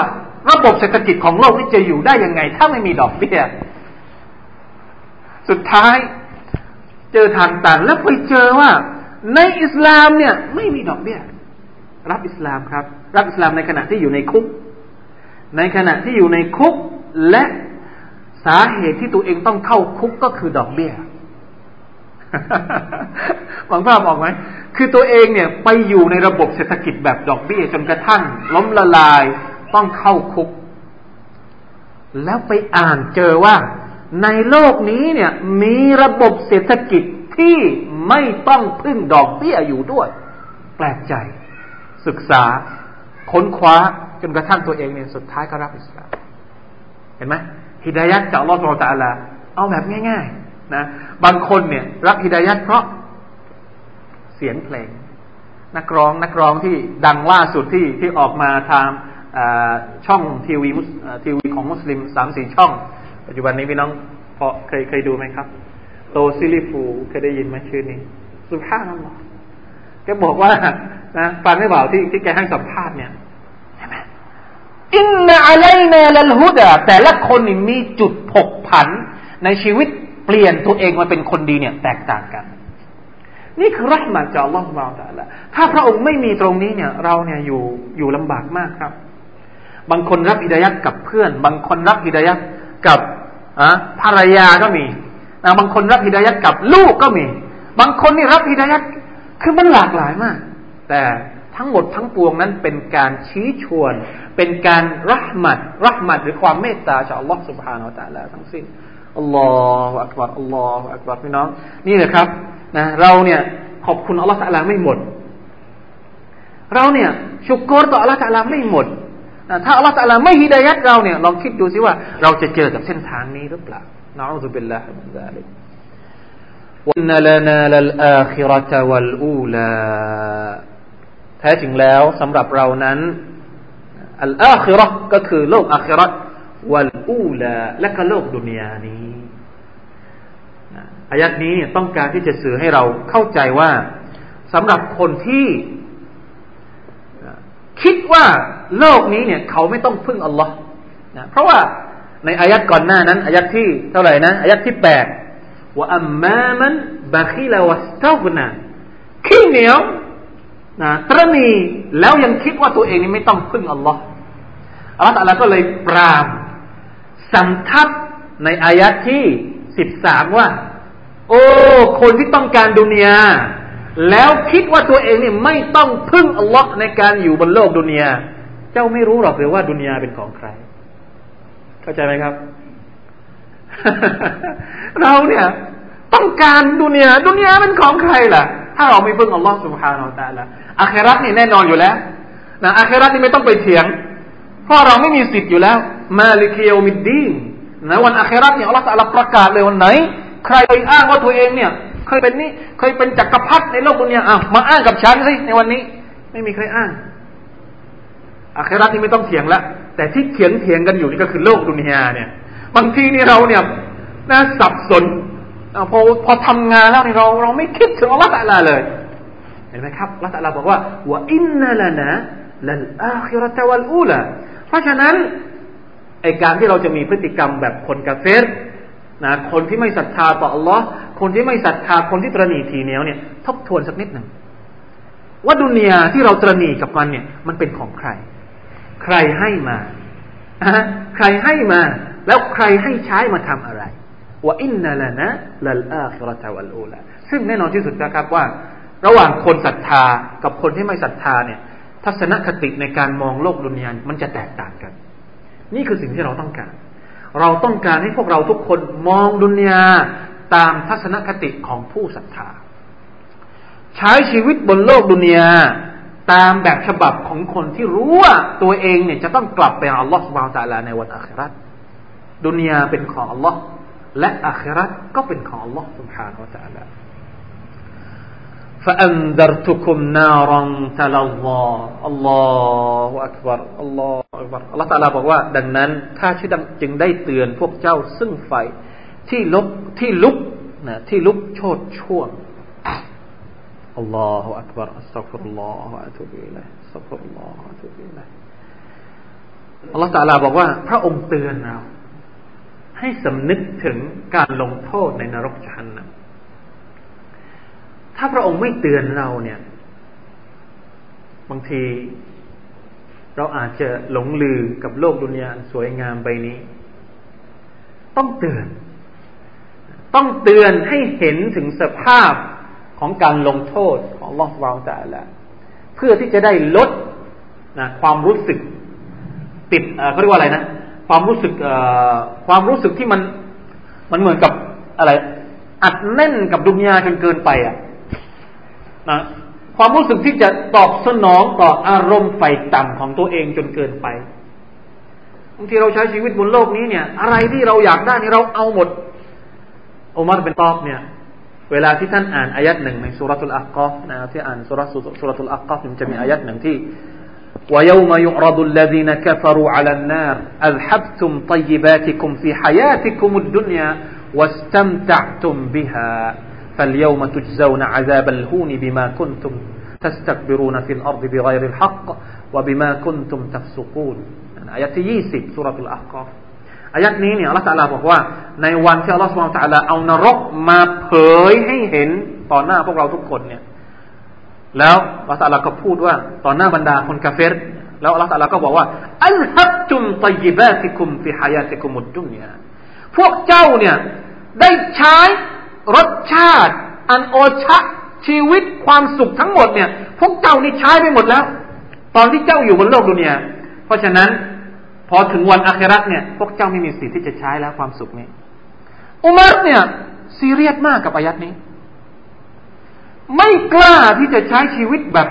ระบบเศรษฐกิจของโลกนี้จะอยู่ได้ยังไง ถ้าไม่มีดอกเบี้ยสุดท้ายเจอทางตันแล้วไปเจอว่าในอิสลามเนี่ยไม่มีดอกเบี้ย รับอิสลามครับ รับอิสลามในขณะที่อยู่ในคุก ในขณะที่อยู่ในคุกและสาเหตุที่ตัวเองต้องเข้าคุกก็คือดอกเบี้ยวังภาพออกไหม คือตัวเองเนี่ย ไปอยู่ในระบบเศรษฐกิจแบบดอกเบี้ยจนกระทั่ง ล้มละลาย ต้องเข้าคุก แล้วไปอ่านเจอว่า ในโลกนี้เนี่ยมีระบบเศรษฐกิจที่ไม่ต้องพึ่งดอกเบี้ยอยู่ด้วย แปลกใจ ศึกษาค้นคว้า จนกระทั่งตัวเองเนี่ยสุดท้ายก็รับอิสลามเห็นไหมฮิดายัดจากอัลลอฮฺเอาแบบง่าย ๆนะบางคนเนี่ยรักฮิดายัดเพราะเสียงเพลง นักร้องนักร้องที่ดังล่าสุดที่ที่ออกมาทางช่องทีวีทีวีของมุสลิมสามสี่ช่อง ปัจจุบันนี้พี่น้องพอเคยเคยดูไหมครับ โตซิลิฟู เคยได้ยินไหมชื่อนี้ สุภาพก็บอกว่านะฟังไม่เบาที่ที่แกให้สัมภาษณ์เนี่ยใช่ไหมอินนาอะไรเนลลฮุดะแต่ละคนนี่มีจุดผกผันในชีวิตเปลี่ยนตัวเองมาเป็นคนดีเนี่ยแตกต่างกัน นี่คือรัชมาจากอัลลอฮฺเราแต่ละถ้าพระองค์ไม่มีตรงนี้เนี่ย เราเนี่ยอยู่อยู่ลำบากมากครับ บางคนรับอิดายัดกับเพื่อน บางคนรับอิดายัดกับอะภรรยาก็มีนะบางคนรับอิดายัดกับลูกก็มี บางคนนี่รับอิดายัดคือมันหลากหลายมาก แต่ทั้งหมดทั้งปวงนั้นเป็นการชี้ชวน เป็นการรัหมัดรัหมัดหรือความเมตตาจากอัลลอฮฺสุบฮานาอัลลอฮฺทั้งสิ้นอัลลอฮฺอักบารอัลลอฮฺอักบารพี่น้อง นี่แหละครับนะเราเนี่ย ขอบคุณอัลลอฮฺสัลาไม่หมด เราเนี่ย ชุกโกรต่ออัลลอฮฺสัลาไม่หมดนะถ้าอัลลอฮฺสัลาไม่ฮิดายัดเราเนี่ยลองคิดดูสิว่าเราจะเจอกับเส้นทางนี้หรือเปล่านะอฮฺุบลลาฮฺมินซาลิกะนาล ن อาค آ خ ر ة วัลอูลาแท้จริงแล้วสำหรับเรานั้นอัลอาคิรอก็คือโลกอาคิรัตวัลอูลาและก็โลกดุนยานี้อายัดนี้ต้องการที่จะสื่อให้เราเข้าใจว่าสำหรับคนที่ คิดว่าโลกนี้เนี่ย เขาไม่ต้องพึ่งอัลลอฮ์เพราะว่าในอายัดก่อนหน้านั้นอายัดที่เท่าไหร่นะอายัดที่แปดว่าอัมมามันบาคิลาวัสตากนาขี้เหนียวนะตรณีแล้วยังคิดว่าตัวเองนี่ไม่ต้องพึ่งอัลลอฮ์อัลลอฮ์ะก็เลยปราบสำทับในอายะที่สิบสามว่า โอ้ คนที่ต้องการดุนยา แล้วคิดว่าตัวเองนี่ไม่ต้องพึ่งอัลลอฮ์ในการอยู่บนโลกดุนยาเจ้าไม่รู้หรอกเลยว่า ดุนยาเป็นของใคร เข้าใจไหมครับ เราเนี่ย ต้องการดุนยาดุนยาเป็นของใครล่ะถ้าเราไม่พึ่งอัลลอฮ์สุบฮานาอัลลอฮ์ละอาคราตนี่แน่นอนอยู่แล้วนะอาคราตนี่ไม่ต้องไปเถียงพราะเราไม่มีสิทธิ์อยู่แล้ว มาลิเคียวมิดดีนนะวันอาคราเนี่ย อัลลอฮฺประกาศเลยวันไหนใครอ้างว่าตัวเองเนี่ยเคยเป็นนี่เคยเป็นจักรพรรดิในโลกดุนยาอ้าวมาอ้างกับฉันสิในวันนี้ ไม่มีใครอ้างอาคราที่ไม่ต้องเถียงละแต่ที่เถียงเถียงกันอยู่นี่ก็คือโลกดุนยาเนี่ย บางทีนี่เราเนี่ยน่าสับสนอพอพอทำงานแล้วเนี่ยเรา เราไม่คิดถึงอัลลอฮฺเลย เห็นไหมครับอัลลอฮฺบอกว่าว่าอินนัลนะลัลอาคิรตะวัลอูลาราะฉะนั้นไอการที่เราจะมีพฤติกรรมแบบคนกาเฟสนะ คนที่ไม่ศรัทธาต่ออัลลอฮ์คนที่ไม่ศรัทธา คนที่ตรณีทีเหนียวเนี่ยทบทวนสักนิดหนึ่งว่าดุนยาที่เราตรณีกับมันเนี่ย มันเป็นของใคร ใครให้มา ใครให้มา แล้วใครให้ใช้มาทำอะไรว่าอินนาลนะลลอาคิรตะวัลอูลาซึ่งแน่นอนที่สุดนะครับว่า ระหว่างคนศรัทธา กับคนที่ไม่ศรัทธาเนี่ยทัศนคติในการมองโลกดุนยานมันจะแตกต่างกัน นี่คือสิ่งที่เราต้องการ เราต้องการให้พวกเราทุกคนมองดุนยาตามทัศนคติของผู้ศรัทธา ใช้ชีวิตบนโลกดุนยาตามแบบฉบับของคนที่รู้ว่าตัวเองเนี่ยจะต้องกลับไปอัลลอฮฺสุบานตะลาในวันอัคราตดุนยาเป็นของอัลลอฮ์และอัคราตก็เป็นของอัลลอฮ์สุบฮานวะตะลา فأنذرتكم نارا تلظى الله أكبر الله أكبر อัลลอฮฺตาลาบอกว่า ดังนั้นข้าชื่อดังจึงได้เตือนพวกเจ้าซึ่งไฟที่ลุกที่ลุกนะที่ลุกโชดช่วง الله أكبر أستغفر الله وأتوب إليه أستغفر الله وأتوب إليه อัลลอฮฺตาลาบอกว่า พระองค์เตือนเราให้สำนึกถึงการลงโทษในนรกชันนะถ้าพระองค์ไม่เตือนเราเนี่ย บางทีเราอาจจะหลงลือกับโลกดุนยาสวยงามใบนี้ ต้องเตือน ต้องเตือนให้เห็นถึงสภาพของการลงโทษของลอสวาวตาละเพื่อที่จะได้ลดนะความรู้สึกติดเขาเรียกว่าอะไรนะความรู้สึกความรู้สึกที่มันมันเหมือนกับ อะไร อัดแน่นกับดุนยาจนเกินไปอ่ะนะความรู้สึกที่จะตอบสนองต่ออารมณ์ไฟต่ำของตัวเองจนเกินไปบางทีเราใช้ชีวิตบนโลกนี้เนี่ย อะไรที่เราอยากได้นี่เราเอาหมดอุมัรเป็นตอบเนี่ย เวลาที่ท่านอ่านอายัดหนึ่งในสุรทูลอักกอฟนะที่อ่านสุรสุรทูลอักกอฟมันจะมีอายัดหนึ่งที่ ويوم يعرض الذين كفروا على النار أذهبتم طيباتكم في حياتكم الدنيا واستمتعتم بها فاليوم تجزون عذاب الهون بما كنتم تستكبرون في الأرض بغير الحق وبما كنتم تفسقون يعني آيات ييسب سورة الأحقاف آيات نيني الله تعالى بقوا نيوان في الله سبحانه وتعالى أو نرق ما بهيهن طعنا بقرأ تكون نيا แล้วอัลลอฮฺก็พูดว่าตอนหน้าบรรดาคนกาเฟรแล้วอัลลอฮฺก็บอกว่าอัลฮัตุมตยิบาติคุมฟิฮายาติคุมุดดุนยาพวกเจ้าเนี่ยได้ใช้รสชาติอันโอชะ ชีวิตความสุขทั้งหมดเนี่ย พวกเจ้านี่ใช้ไปหมดแล้ว ตอนที่เจ้าอยู่บนโลกดุนยเพราะฉะนั้น พอถึงวันอัครัตเนี่ยพวกเจ้าไม่มีสิทธิ์ที่จะใช้แล้วความสุขนี้ อุมัรเนี่ย ซีเรียสมากกับอายัดนี้ ไม่กล้าที่จะใช้ชีวิตแบบ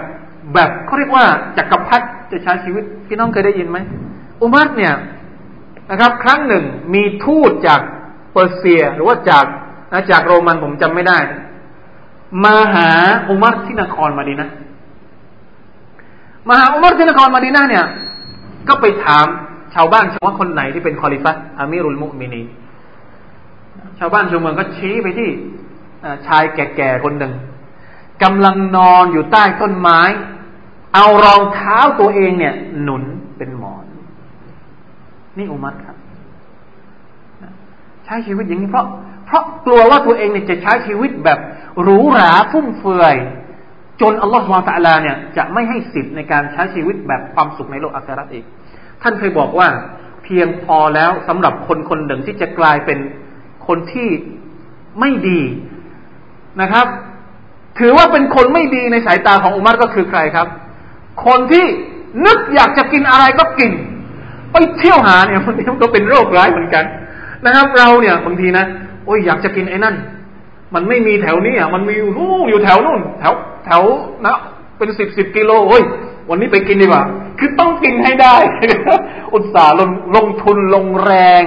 แบบเขาเรียกว่าจักรพรรดิจะใช้ชีวิตพี่น้องเคยได้ยินไหมอุมัรเนี่ยนะครับ ครั้งหนึ่งมีทูตจากเปอร์เซียหรือว่าจากนจากโรมันผมจำไม่ได้ มาหาอุมัรที่นครมาดีนะ มาหาอุมัรที่นครมาดีนะเนี่ย ก็ไปถาม ชาวบ้านชาว่าคนไหนที่เป็นคอลิฟะอามิรุลมุมินีชาวบ้านชาวเมืองก็ชี้ไปที่ชายแก่ๆคนหนึ่งกำลังนอนอยู่ใต้ต้นไม้ เอารองเท้าตัวเองเนี่ย หนุนเป็นหมอน นี่อุมัรครับ ใช้ชีวิตอย่างนี้เพราะเพราะกลัวว่าตัวเองเนี่ยจะใช้ชีวิตแบบ หรูหราฟุ่มเฟือยจนอัลลอฮฺมตะลาเนี่ยจะไม่ให้สิทธิ์ ในการใช้ชีวิตแบบความสุขในโลกอาคราตอีกท่านเคยบอกว่าเพียงพอแล้วสำหรับคนคนหนึ่งที่จะกลายเป็นคนที่ไม่ดีนะครับ ถือว่าเป็นคนไม่ดีในสายตาของอุมัรก็คือใครครับ คนที่นึกอยากจะกินอะไรก็กินไปเที่ยวหาเนี่ยมันก็เป็นโรคร้ายเหมือนกัน นะครับเราเนี่ยบางทีนะโอ้ยอยากจะกินไอ้นั่น มันไม่มีแถวนี้อ่ะ มันมีอยู่นู่นอยู่แถวนู่นแถวแถวนะ เป็นสิบสิบกิโล โอ้ย วันนี้ไปกินดีกว่าคือต้องกินให้ได้ อุตส่าห์ลงลงทุนลงแรง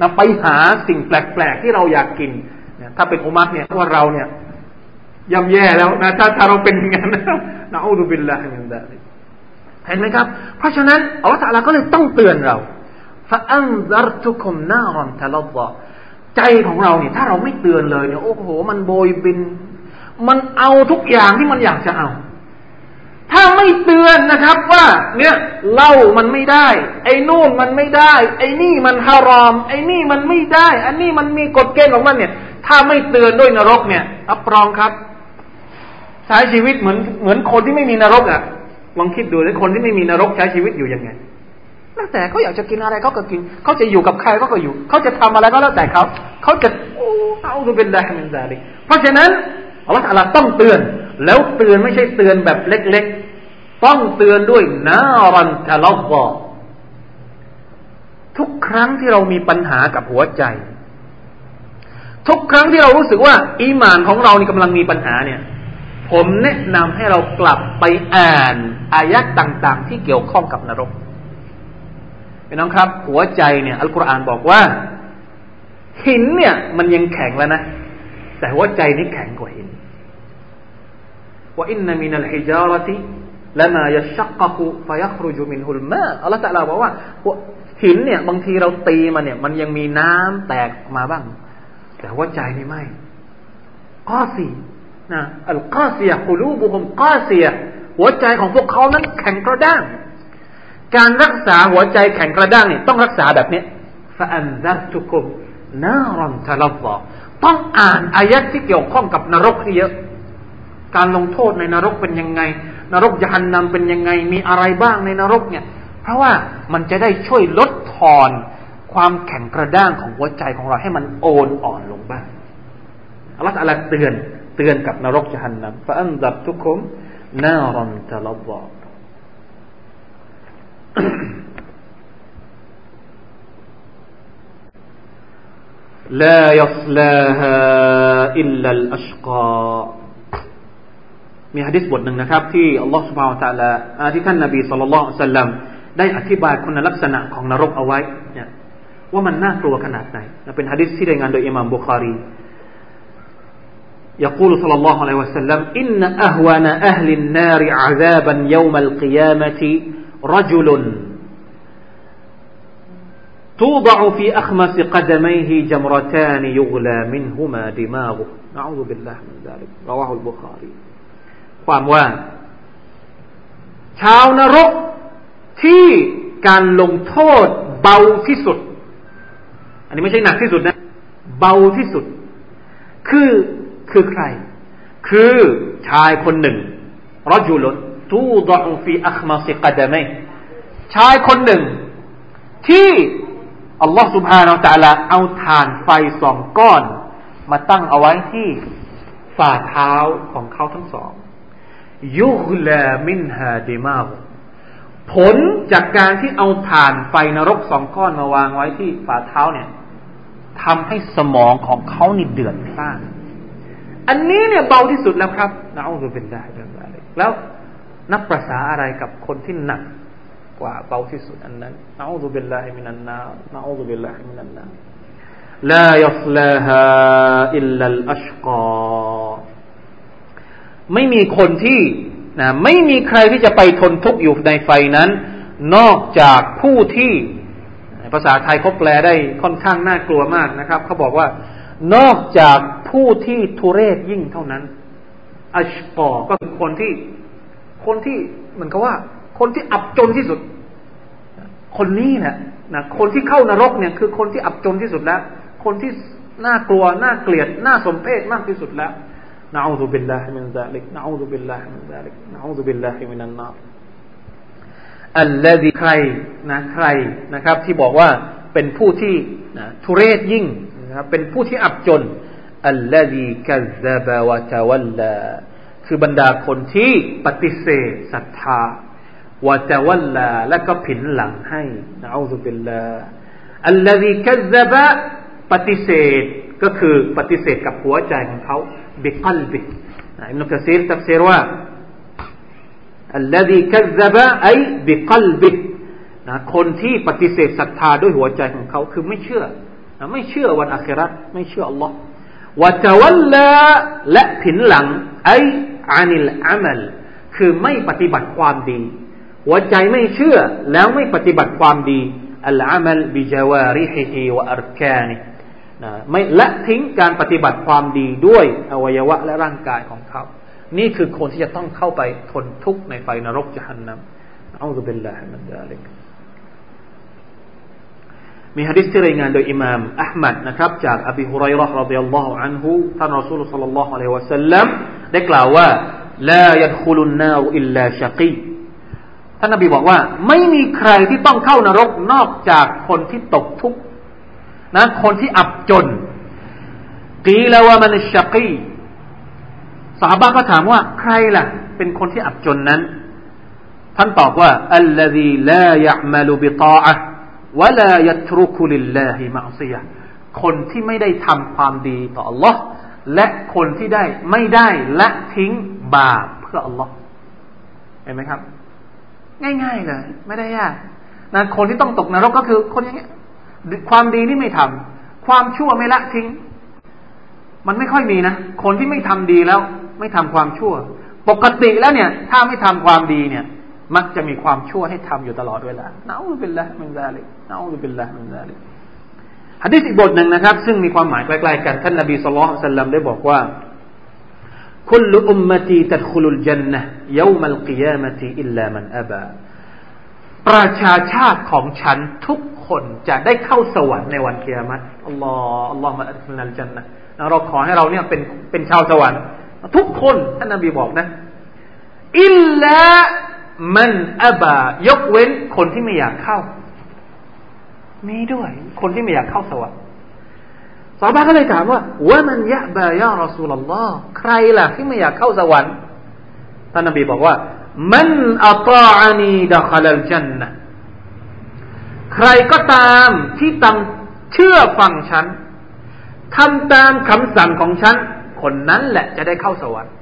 นะไปหาสิ่งแปลกๆที่เราอยากกินเนี่ย ถ้าเป็นอุมัตเนี่ยว่าเราเนี่ยย่ำแย่แล้วนะ ถ้าถ้าเราเป็นอย่างนั้นนะอูดุบิลละมินดาลิเห็นไหมครับ เพราะฉะนั้นอัลลอฮฺก็เลยต้องเตือนเราฟะอันซัรตุคุมนารอนทะลบะใจของเราเนี่ย ถ้าเราไม่เตือนเลย เนี่ย โอ้โหมันโบยบินมันเอาทุกอย่างที่มันอยากจะเอา ถ้าไม่เตือนนะครับว่า เนี่ยเหล้ามันไม่ได้ ไอ้นู่นมันไม่ได้ ไอ้นี่มันฮารอมไอ้นี่มันไม่ได้ อันนี้มันมีกฎเกณฑ์ของมันเนี่ย ถ้าไม่เตือนด้วยนรกเนี่ยรับรองครับใช้ชีวิตเหมือนเหมือนคนที่ไม่มีนรกอะ่ะลองคิดดูเลยคนที่ไม่มีนรกใช้ชีวิตอยู่ยังไงแล้วแต่เขาอยากจะกินอะไรเขาก็กิน เขาจะอยู่กับใครเขาก็อยู่ เขาจะทำอะไรก็แล้วแต่เขา เขาจะโอ้เอาดูเป็นไรเป็นไร้เพราะฉะนั้นอัลลอฮฺต้องเตือน แล้วเตือนไม่ใช่เตือนแบบเล็กๆ ต้องเตือนด้วยนารันทะเลาะบอทุกครั้งที่เรามีปัญหากับหัวใจ ทุกครั้งที่เรารู้สึกว่า อีหมานของเรานี่กำลังมีปัญหาเนี่ย ผมแนะนำให้เรากลับไปอ่านอายัต่าง ๆ ที่เกี่ยวข้องกับนรกพี่น้องครับหัวใจเนี่ย อัลกุรอานบอกว่า หินเนี่ย มันยังแข็งแล้วนะ แต่หัวใจนี่แข็งกว่าหิน ว่าอินนามินัลฮิจารติละมายัชักกะคุฟยัครูจุมินฮุลมาอัลลอฮฺตะลาบอกว่า หินเนี่ยบางทีเราตีมันเนี่ย มันยังมีน้ำแตกมาบ้าง แต่หัวใจนี่ไม่กาซีนะอัลกาเซียกุลูบุฮุมกาเซีย หัวใจของพวกเขานั้นแข็งกระด้างการรักษาหัวใจแข็งกระด้างเนี่ยต้องรักษาแบบนี้ฟาอันดัตุกุมนารอนทะลบอต้องอ่านอายะที่เกี่ยวข้องกับนรกเยอะ การลงโทษในนรกเป็นยังไง นรกยหันนำเป็นยังไง มีอะไรบ้างในนรกเนี่ย เพราะว่ามันจะได้ช่วยลดทอนความแข็งกระด้างของหัวใจของเราให้มันโอนอ่อนลงบ้างอัลลอฮฺอะลลเตือนเตือนกับนรกยหันนำฟาอันดับทุกคมนารอนทะลบอ لا يصلاها إلا الأشقى มีฮะดิษบทหนึ่งนะครับที่อัลลอฮฺสุบฮาวตะลาที่ท่านนบีสุลต่านสัลลัมได้อธิบายคุณลักษณะของนรกเอาไว้เนี่ยว่ามันน่ากลัวขนาดไหนเป็นฮะดิษที่รายงานโดยอิหม่ามบุคารี رجل توضع في أخمس قدميه جمرتان يغلى منهما دماغه نعوذ بالله من ذلك رواه البخاري ความว่าชาวนรกที่การลงโทษเบาที่สุด อันนี้ไม่ใช่หนักที่สุดนะเบาที่สุด คือคือใคร คือชายคนหนึ่งรออยู่ล้นตูดอฟีอัคมาสิกดามชายคนหนึ่ง ที่อัลลอฮฺสุบฮานาอัลลอฮเอาถ่านไฟสองก้อน มาตั้งเอาไว้ที่ฝ่าเท้าของเขาทั้งสองยุฮลามินฮาดิมาผลจากการที่เอาถ่านไฟนรกสองก้อนมาวางไว้ที่ฝ่าเท้าเนี่ยทำให้สมองของเขานี่เดือดล่านอันนี้เนี่ยเบาที่สุดแล้วครับนะอูซุบิลลาฮิมินซาลิกแล้วนับประษาอะไรกับคนที่หนัก กว่าเบาที่สุดอันนั้นนะอูซุบิลลาฮิมินันนานะอูซุบิลลาฮิมินันนาลายัสลาฮะอิลลัลอัชกอไม่มีคนที่นะไม่มีใครที่จะไปทนทุกข์อยู่ในไฟนั้น นอกจากผู้ที่ ภาษาไทยเขาแปลได้ค่อนข้างน่ากลัวมากนะครับ เขาบอกว่านอกจากผู้ที่ทุเรศยิ่งเท่านั้นอัชกอก็คือคนที่คนที่เหมือนกับว่าคนที่อับจนที่สุด คนนี้นะนะคนที่เข้านรกเนี่ย คือคนที่อับจนที่สุดแล้ว คนที่น่ากลัวน่าเกลียดน่าสมเพชมากที่สุดแล้วนะอูซุบิลลาฮิมินซาลิกนะอูซุบิลลาฮิมินซาลิกนะอูซุบิลลาฮิมินันนาอัลลดีใครนะใครนะครับ ที่บอกว่าเป็นผู้ที่นะทุเรศยิ่งนะครับเป็นผู้ที่อับจนอัลลดีกัซซะบะวะตะวัลลาคือบรรดาคนที่ปฏิเสธศรัทธาวะจะวัลลาและก็ผินหลังให้นะอูซุบิลลาอัลลอฮีกัซบะปฏิเสธก็คือปฏิเสธกับหัวใจของเขาบิกัลบิอิมนุกะซีรตัฟซีรว่าอัลลอฮีกัซบะไอบิกัลบินะคนที่ปฏิเสธศรัทธาด้วยหัวใจของเขาคือไม่เชื่อนะไม่เชื่อวันอัคราไม่เชื่ออัลลอฮ์วะจะวัลลาและผินหลังไออานิลอามัลคือไม่ปฏิบัติความดีหัวใจไม่เชื่อแล้วไม่ปฏิบัติความดีอัลอามัลบิจาวาริฮิฮิวะอัรกานินะไม่ละทิ้งการปฏิบัติความดีด้วยอวัยวะและร่างกายของเขา นี่คือคนที่จะต้องเข้าไปทนทุกข์ในไฟนรกจหันนัลเอาตเบลลาฮ์มันดาลิกมีฮะดิษที่รายงานโดยอิหม่ามอัลมัดนะครับจากอบีฮุไรรอห์รดิยัลลอฮุอันฮุท่านรอซูลสัลลัลลอฮุอะลัยฮิวะสัลลัมได้กล่าวว่าลายัดคุลุนนาอิลลาชากีท่านนบีบอกว่า ไม่มีใครที่ต้องเข้านรกนอกจากคนที่ตกทุกข์นะคนที่อับจนกีลาวามันชากีสาบาก็ถามว่า ใครล่ะ เป็นคนที่อับจนนั้น ท่านตอบว่าอัลลอฮีลายะมาลูบิตาอะวะลายัตรุคุลิลลาฮิมัซียคนที่ไม่ได้ทำความดีต่อ Allah และคนที่ได้ไม่ได้ละทิ้งบาปเพื่อ Allah เห็นไหมครับ ง่ายๆเลย ไม่ได้ยากนะคนที่ต้องตกนรกก็คือ คนอย่างเงี้ยความดีนี่ไม่ทำความชั่วไม่ละทิ้ง มันไม่ค่อยมีนะคนที่ไม่ทำดีแล้ว ไม่ทำความชั่ว ปกติแล้วเนี่ย ถ้าไม่ทำความดีเนี่ยมักจะมีความชั่วให้ทำอยู่ตลอดเวลาเนาอุบิลละมินซาลิกนาอุบิลละมินซาลิกฮะดิษอีกบทหนึ่งนะครับ ซึ่งมีความหมายใกล้ๆกันท่านนบีสุลต่านลัมได้บอกว่า คุลอุมมตีตัดคุลุล จันนะยามัลกิยามตีอิลลามันอบาประชาชาติของฉันทุกคนจะได้เข้าสวรรค์ในวันเกียรติอัลลอฮ์อัลลอฮ์มาอัลลอลจันนะเราขอให้เราเนี่ยเป็นเป็นชาวสวรรค์ ทุกคนท่านนบีบอกนะ อิลลามันอบายกเว้นคนที่ไม่อยากเข้ามีด้วย คนที่ไม่อยากเข้าสวรรค์สาบาก็เลยถามว่า ว่ามันยะบายารอ و ลลอฮ์ใครล่ะ ที่ไม่อยากเข้าสวรรค์ท่านนบีบอกว่ามันอัตอานีดะคาลจันนะใครก็ตามที่ตั้มเชื่อฟังฉันทำตามคำสั่งของฉัน คนนั้นแหละจะได้เข้าสวรรค์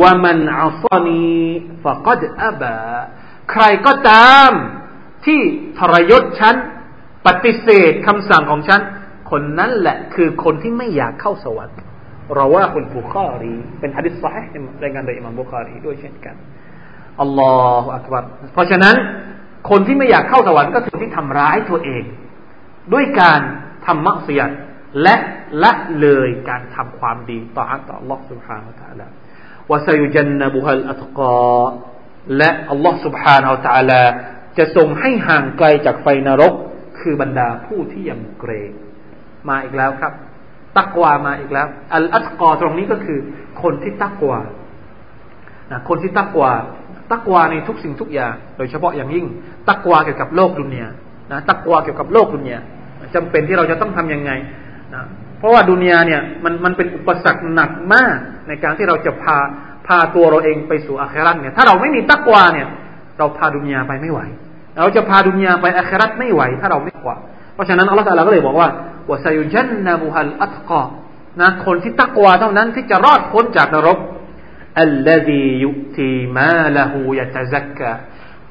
วะมันอัซานีฟะกัดอบะใครก็ตามที่ทรยศฉัน ปฏิเสธคำสั่งของฉัน คนนั้นแหละคือคนที่ไม่อยากเข้าสวรรค์ เราว่าคุณบุคารีเป็นฮะดิษสายรายงานโดยอิมามบุคารีด้วยเช่นกัน อัลลอฮฺอักบัรเพราะฉะนั้นคนที่ไม่อยากเข้าสวรรค์ก็คือที่ทำร้ายตัวเอง ด้วยการทำมักเสียดและละเลยการทำความดีต่ออัลลอฮฺสุบฮานาอัลลอฮฺวายุจันนบุฮัลอัตกอและอัลลอฮ์ سبحانه และ تعالى จะทรงให้ห่างไกลจากไฟนรก คือบรรดาผู้ที่ยำเกรงมาอีกแล้วครับ ตักวามาอีกแล้ว อัล อัตกอตรงนี้ก็คือ คนที่ตักวานะคนที่ตักวาตักวาในทุกสิ่งทุกอย่าง โดยเฉพาะอย่างยิ่ง ตักวาเกี่ยวกับโลกดุนเนียนะตักวาเกี่ยวกับโลกดุนเนียจำเป็นที่เราจะต้องทํำยังไงนะเพราะว่าดุนยาเนี่ยมันมันเป็นอุปสรรคหนักมากในการที่เราจะพาพาตัวเราเองไปสู่อาคราตเนี่ยถ้าเราไม่มีตักวาเนี่ยเราพาดุนยาไปไม่ไหว เราจะพาดุนยาไปอาคราตไม่ไหว ถ้าเราไม่กว่าเพราะฉะนั้นอัลลอฮฺก็เลยบอกว่าวาซายุจันนบุฮัลอัตกอนะคนที่ตักวาเท่านั้นที่จะรอดพ้นจากนรกอัลลดียุตีมาละหูยะตะซักกะ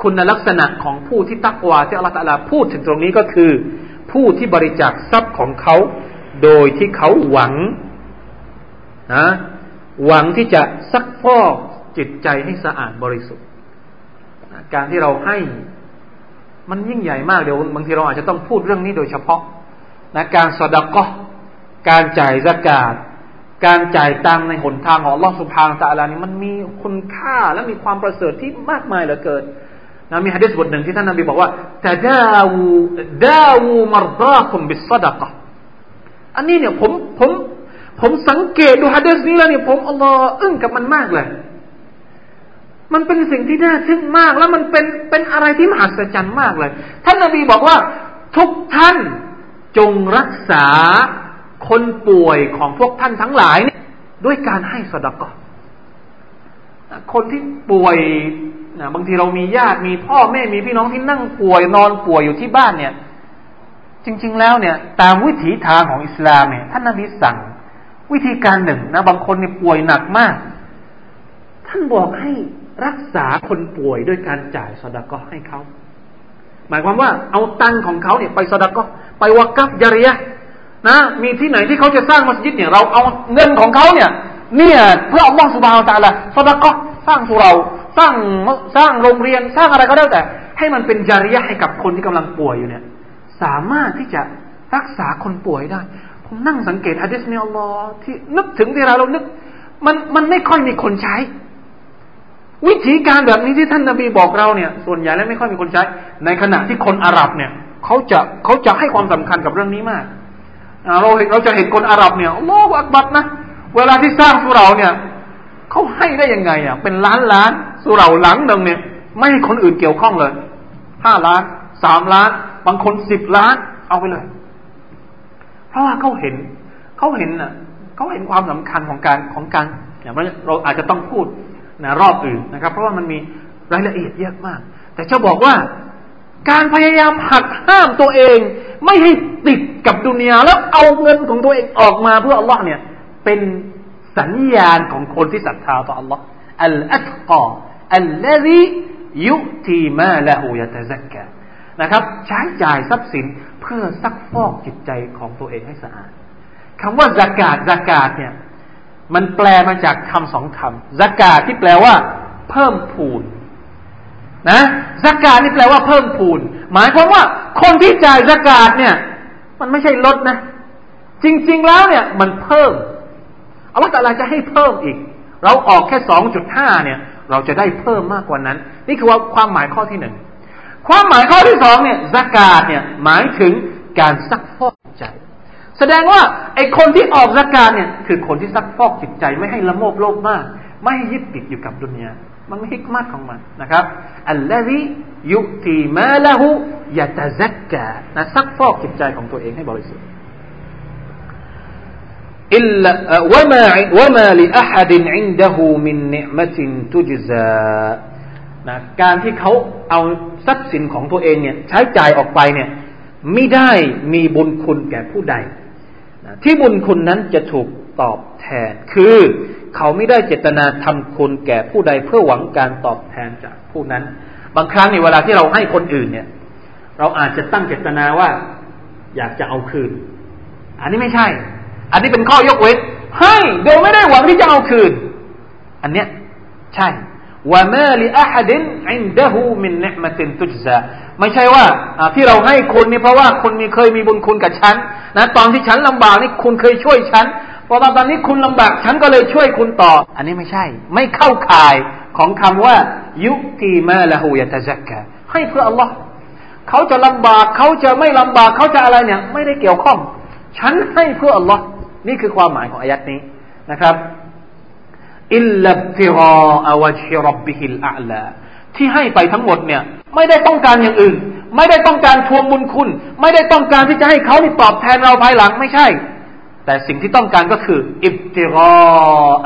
คุณลักษณะของผู้ที่ตักวาที่อัลลอฮฺพูดถึงตรงนี้ก็คือ ผู้ที่บริจาคทรัพย์ของเขาโดยที่เขาหวังนะหวังที่จะซักฟอกจิตใจให้สะอาดบริสุทธิ์การที่เราให้ มันยิ่งใหญ่มาก เดี๋ยวบางทีเราอาจจะต้องพูดเรื่องนี้โดยเฉพาะนะการสอดกะ็การจ่ายสกาดการจ่ายตังในหนทางของลองสุพางตะลานี่มันมีคุณค่าและมีความประเสริฐที่มากมายเหลือเกินนะมีฮะดิษบทหนึ่งที่ท่านนบีบอกว่าต่ดาวูดาวูมารดาคุมบิสดกะอันนี้เนี่ยผมผมผมสังเกตดูฮะดสนี้แล้วเนี่ยผมอัลลอฮ์อึ้งกับมันมากเลย มันเป็นสิ่งที่น่าทึ่งมากแล้วมันเป็นเป็นอะไรที่มหัศจรรย์มากเลยท่านนาบีบอกว่า ทุกท่านจงรักษาคนป่วยของพวกท่านทั้งหลายเนี่ย ด้วยการให้สดกอนคนที่ป่วยนะบางทีเรามีญาติมีพ่อแม่มีพี่น้องที่นั่งป่วย นอนป่วยอยู่ที่บ้านเนี่ยจริงๆแล้วเนี่ยตามวิถีทางของอิสลามเนี่ย ท่านนบีสั่งวิธีการหนึ่งนะบางคนเนี่ยป่วยหนักมาก ท่านบอกให้รักษาคนป่วยด้วยการจ่ายสดาก็ให้เขาหมายความว่าเอาตังของเขาเนี่ย ไปสดาก็ไปวักกับยาเรียนะมีที่ไหนที่เขาจะสร้างมัสยิดเนี่ยเราเอาเงินของเขาเนี่ย เนี่ย เพื่อเอาบ้องสุบาวตาละสดาก็สร้างสุเราสร้างสร้างโรงเรียนสร้างอะไรก็ได้แต่ ให้มันเป็นจาริยะให้กับคนที่กำลังป่วยอยู่เนี่ยสามารถที่จะรักษาคนป่วยได้ผมนั่งสังเกตอะดิสเนียลลอที่นึกถึงเวลาเรานึก มันมันไม่ค่อยมีคนใช้ วิธีการแบบนี้ที่ท่านนาบีบอกเราเนี่ย ส่วนใหญ่แล้วไม่ค่อยมีคนใช้ ในขณะที่คนอาหรับเนี่ยเขาจะเขาจะให้ความสำคัญกับเรื่องนี้มาก เราเราจะเห็นคนอาหรับเนี่ยโลกอักบัตนะเวลาที่สร้างสุเราเนี่ยเขาให้ได้ยังไงอ่ะเป็นล้านล้านสุเราหลังหนึ่งเนี่ย ไม่ให้คนอื่นเกี่ยวข้องเลยห้าล้านสามล้านบางคนสิบล้าน เอาไปเลย เพราะว่าเขาเห็นเขาเห็นอ่ะเขาเห็นความสำคัญของการของการอย่างเราอาจจะต้องพูดนะรอบอื่นนะครับ เพราะว่ามันมีรายละเอียดเยอะมาก แต่เจ้าบอกว่าการพยายามหักห้ามตัวเอง ไม่ให้ติดกับดุนยาแล้วเอาเงินของตัวเองออกมาเพื่ออัลลอฮ์เนี่ยเป็นสัญญาณของคนที่ศรัทธาต่ออัลลอฮ์อัลอัตกออัลลซียุตีมาละหูยะตะซักกะนะครับใช้จ่ายทรัพย์สินเพื่อซักฟอกจิตใจของตัวเองให้สะอาดคำว่าสากาดสากาดเนี่ย มันแปลมาจากคำสองคำสากาดที่แปลว่า เพิ่มพูนนะสากาดนี่แปลว่าเพิ่มพูน หมายความว่า คนที่จ่ายสากาดเนี่ย มันไม่ใช่ลดนะ จริง ๆแล้วเนี่ย มันเพิ่มเอาลลอฮฺตะลาจะให้เพิ่มอีก เราออกแค่สองจุดห้าเนี่ย เราจะได้เพิ่มมากกว่านั้น นี่คือว่าความหมายข้อที่หนึ่งความหมายข้อที่สองเนี่ยสกาดเนี่ยหมายถึงการซักฟอกใจ แสดงว่า ไอคนที่ออกสกาดเนี่ยคือคนที่ซักฟอกจิตใจไม่ให้ละโมบโลกมาก ไม่ให้ยึดติดอยู่กับดุนยามันไม่ฮิกมากของมันนะครับอัลลอฮิยุตีมาละหุยะตะซักกานะซักฟอกจิตใจของตัวเองให้บริสุทธิ์อิลล์วะมาวะมาลิอะฮัดินอินดะฮูมินนิมะตินตุจซานะการที่เขาเอาทรัพย์สินของตัวเองเนี่ยใช้จ่ายออกไปเนี่ย ไม่ได้มีบุญคุณแก่ผู้ใดนะที่บุญคุณนั้นจะถูกตอบแทนคือเขาไม่ได้เจตนาทำคุณแก่ผู้ใดเพื่อหวังการตอบแทนจากผู้นั้น บางครั้งในเวลาที่เราให้คนอื่นเนี่ย เราอาจจะตั้งเจตนาว่าอยากจะเอาคืน อันนี้ไม่ใช่ อันนี้เป็นข้อยกเว้นให้โดยไม่ได้หวังที่จะเอาคืน อันเนี้ยใช่ว่ไมาลีอะฮัดินอินดะฮูมินเนมตินตุจซาไม่ใช่ว่าที่เราให้คุณนี่เพราะว่าคุณมีเคยมีบุญคุณกับฉันนะตอนที่ฉันลำบากนี่คุณเคยช่วยฉันพอาตอนนี้คุณลำบาก ฉันก็เลยช่วยคุณต่อ อันนี้ไม่ใช่ ไม่เข้าข่ายของคำว่ายุกีมาละหูยะตะจักกะให้เพื่ออัลลอฮ์เขาจะลำบาก เขาจะไม่ลำบาก เขาจะอะไรเนี่ยไม่ได้เกี่ยวข้อง ฉันให้เพื่ออัลลอฮ์นี่คือความหมายของอายัดนี้นะครับอิลลับติรออวชิรับบิฮิลอาลาที่ให้ไปทั้งหมดเนี่ยไม่ได้ต้องการอย่างอื่น ไม่ได้ต้องการทวงบุญคุณ ไม่ได้ต้องการที่จะให้เขาี่ตอบแทนเราภายหลังไม่ใช่ แต่สิ่งที่ต้องการก็คืออิบติรอ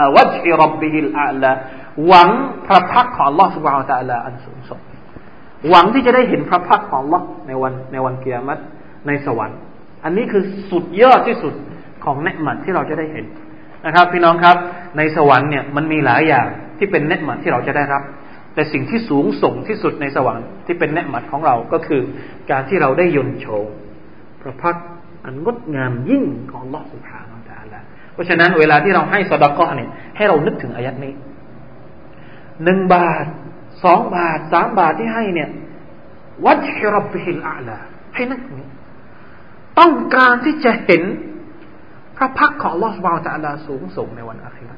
อวชิรับบิฮิลอาลาหวังพระพักของ Allah سبحانه และอ ع ا อันสูงส่งหวังที่จะได้เห็นพระพักของ Allah ในวันในวันเกียรติในสวรรค์ อันนี้คือสุดยอดที่สุดของเนืหมัดที่เราจะได้เห็นนะครับพี่น้องครับ ในสวรรค์เนี่ยมันมีหลายอย่างที่เป็นเนตหมัดที่เราจะได้รับ แต่สิ่งที่สูงส่งที่สุดในสวรรค์ที่เป็นเนตหมัดของเราก็คือ การที่เราได้ยนโฉมพระพักอันงดงามยิ่งของลอสุภาอัลตาละเพราะฉะนั้นเวลาที่เราให้สดก้อเนี่ยให้เรานึกถึงอายัดนี้หนึ่งบาทสองบาทสามบาทที่ให้เนี่ยวัดชรบิฮิลอาลาให้นึกนี้ต้องการที่จะเห็นระพักของลอสบาวจะลาสูงส่งในวันอาครัต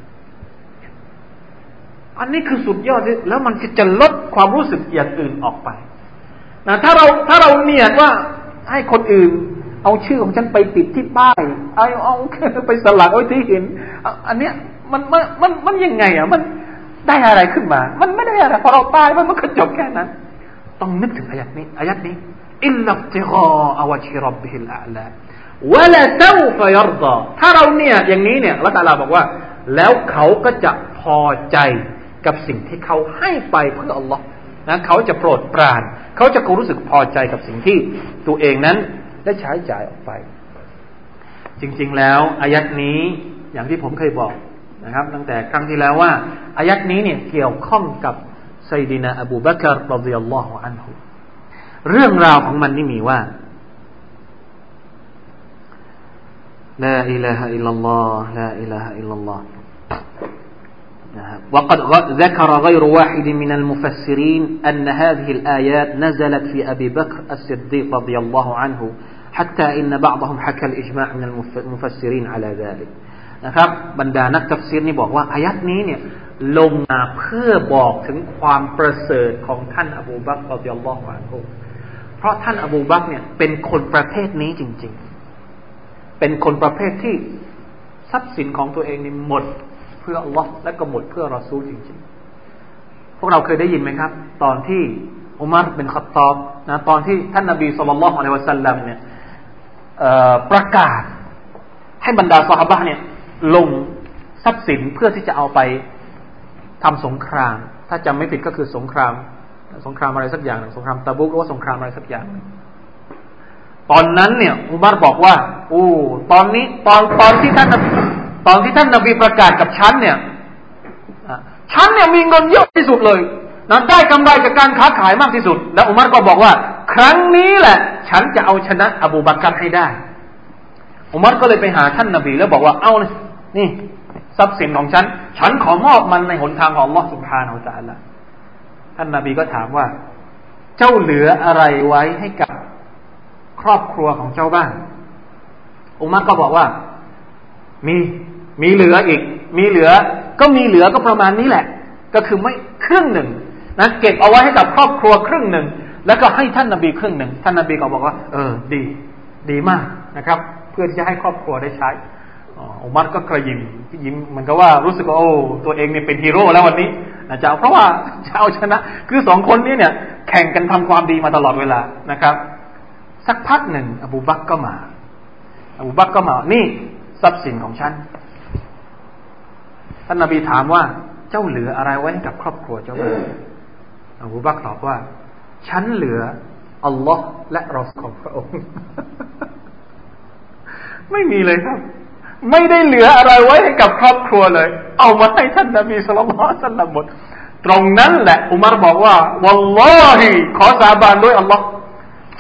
อันนี้คือสุดยอดที่แล้วมันจะลดความรู้สึกอย่างอื่นออกไป นะถ้าเราถ้าเราเนียดว่าให้คนอื่นเอาชื่อของฉันไปติดที่ป้ายเอาเอาไปสลักไว้ที่หินอันเนี้ยมันมันมันมันยังไงอ่ะ มันได้อะไรขึ้นมา มันไม่ได้อะไรพอเราตายมันมันก็จบแค่นั้น ต้องนึกถึงอายัดนี้อายัดนี้ อิลลัตติกออวชิรบบิฮิลอาลาวลาเ้าฟยอรดอถ้าเราเนี่ยอย่างนี้เนี่ยละตาลาบอกว่า แล้วเขาก็จะพอใจกับสิ่งที่เขาให้ไปเพื่ออัลลอฮ์นะเขาจะโปรดปราน เขาจะคงรู้สึกพอใจกับสิ่งที่ตัวเองนั้นได้ใช้จ่ายออกไป จริง ๆแล้วอายัดนี้อย่างที่ผมเคยบอกนะครับ ตั้งแต่ครั้งที่แล้วว่าอายัดนี้เนี่ยเกี่ยวข้องกับไซดินาอบูบักรรดิยัลลอฮุอันฮุเรื่องราวของมันนี่มีว่า لا إله إلا الله لا إله إلا الله وقد ذكر غير واحد من المفسرين أن هذه الآيات نزلت في أبي بكر الصديق رضي الله عنه حتى إن بعضهم حكى الإجماع من المفسرين على ذلك นะครับบรรดานักตัฟซีรนี่บอกว่าอายัดนี้เนี่ยลงมาเพื่อบอกถึงความประเสริฐของท่านอบูบักรรดิยัลลอฮุอันฮุเพราะท่านอบูบักเนี่ยเป็นคนประเภทนี้จริงๆ نعم، เป็นคนประเภทที่ทรัพย์สินของตัวเองนี่หมดเพื่อลอสและก็หมดเพื่อรอซูลจริงๆ พวกเราเคยได้ยินไหมครับ ตอนที่อุมารเป็นขับตอบนะ ตอนที่ท่านนาบีสุลต่านละฮ์อะลัยวะสัลลัมเนี่ยประกาศให้บรรดาสฮาะเนี่ยลงทรัพย์สินเพื่อที่จะเอาไปทำสงคราม ถ้าจำไม่ผิดก็คือสงคราม สงครามอะไรสักอย่าง สงครามตะบุกหรือว่าสงครามอะไรสักอย่างตอนนั้นเนี่ย อุมารบอกว่า โอ้ตอนนี้ตอนตอนที่ท่านตอนที่ท่านนบีประกาศกับฉันเนี่ยฉันเนี่ยมีเงินเยอะที่สุดเลยนนได้กำไรจากการค้าขายมากที่สุดแล้ว อุมารก็บอกว่า ครั้งนี้แหละ ฉันจะเอาชนะอบูบักรให้ได้อุมารก็เลยไปหาท่านนบีแล้วบอกว่า เอาเนี่ทรัพย์สินของฉัน ฉันขอมอบมันในหนทางของลอสุภานอาจาละท่านนบีก็ถามว่า เจ้าเหลืออะไรไว้ให้กับครอบครัวของเจ้าบ้างอุมัก็บอกว่า มีมีเหลืออีก มีเหลือ ก็มีเหลือก็ประมาณนี้แหละ ก็คือไม่ครึ่งหนึ่งนะเก็บเอาไว้ให้กับครอบครัวครึ่งหนึ่งแล้วก็ให้ท่านนาบีครึ่งหนึ่งท่านนาบีก็บอกว่า เออ ดี ดีมากนะครับ เพื่อที่จะให้ครอบครัวได้ใช้อุมัรก็กระยิมยิ้มเหมือนกับว่ารู้สึกว่าโอ้ตัวเองเนี่ยเป็นฮีโร่แล้ววันนี้นะจะาเพราะว่าจะเอาชนะ คือสองคนนี้เนี่ย แข่งกันทำความดีมาตลอดเวลานะครับสักพักหนึ่ง อบูบักก็มา อบูบักก็มา นี่ ทรัพย์สินของฉัน ท่านนาบีถามว่า เจ้าเหลืออะไรไว้กับครอบครัวเจ้าบ้างอบูบักตอบว่า ฉันเหลืออัลลอฮ์และรอสของพระองค์ ไม่มีเลยครับ ไม่ได้เหลืออะไรไว้ให้กับครอบครัวเลย เอามาให้ท่านนาบีสุลต่านสัลนบหมด ตรงนั้นแหละอุมารบอกว่าวัลลอฮิขอสาบานด้วยอัลลอฮ์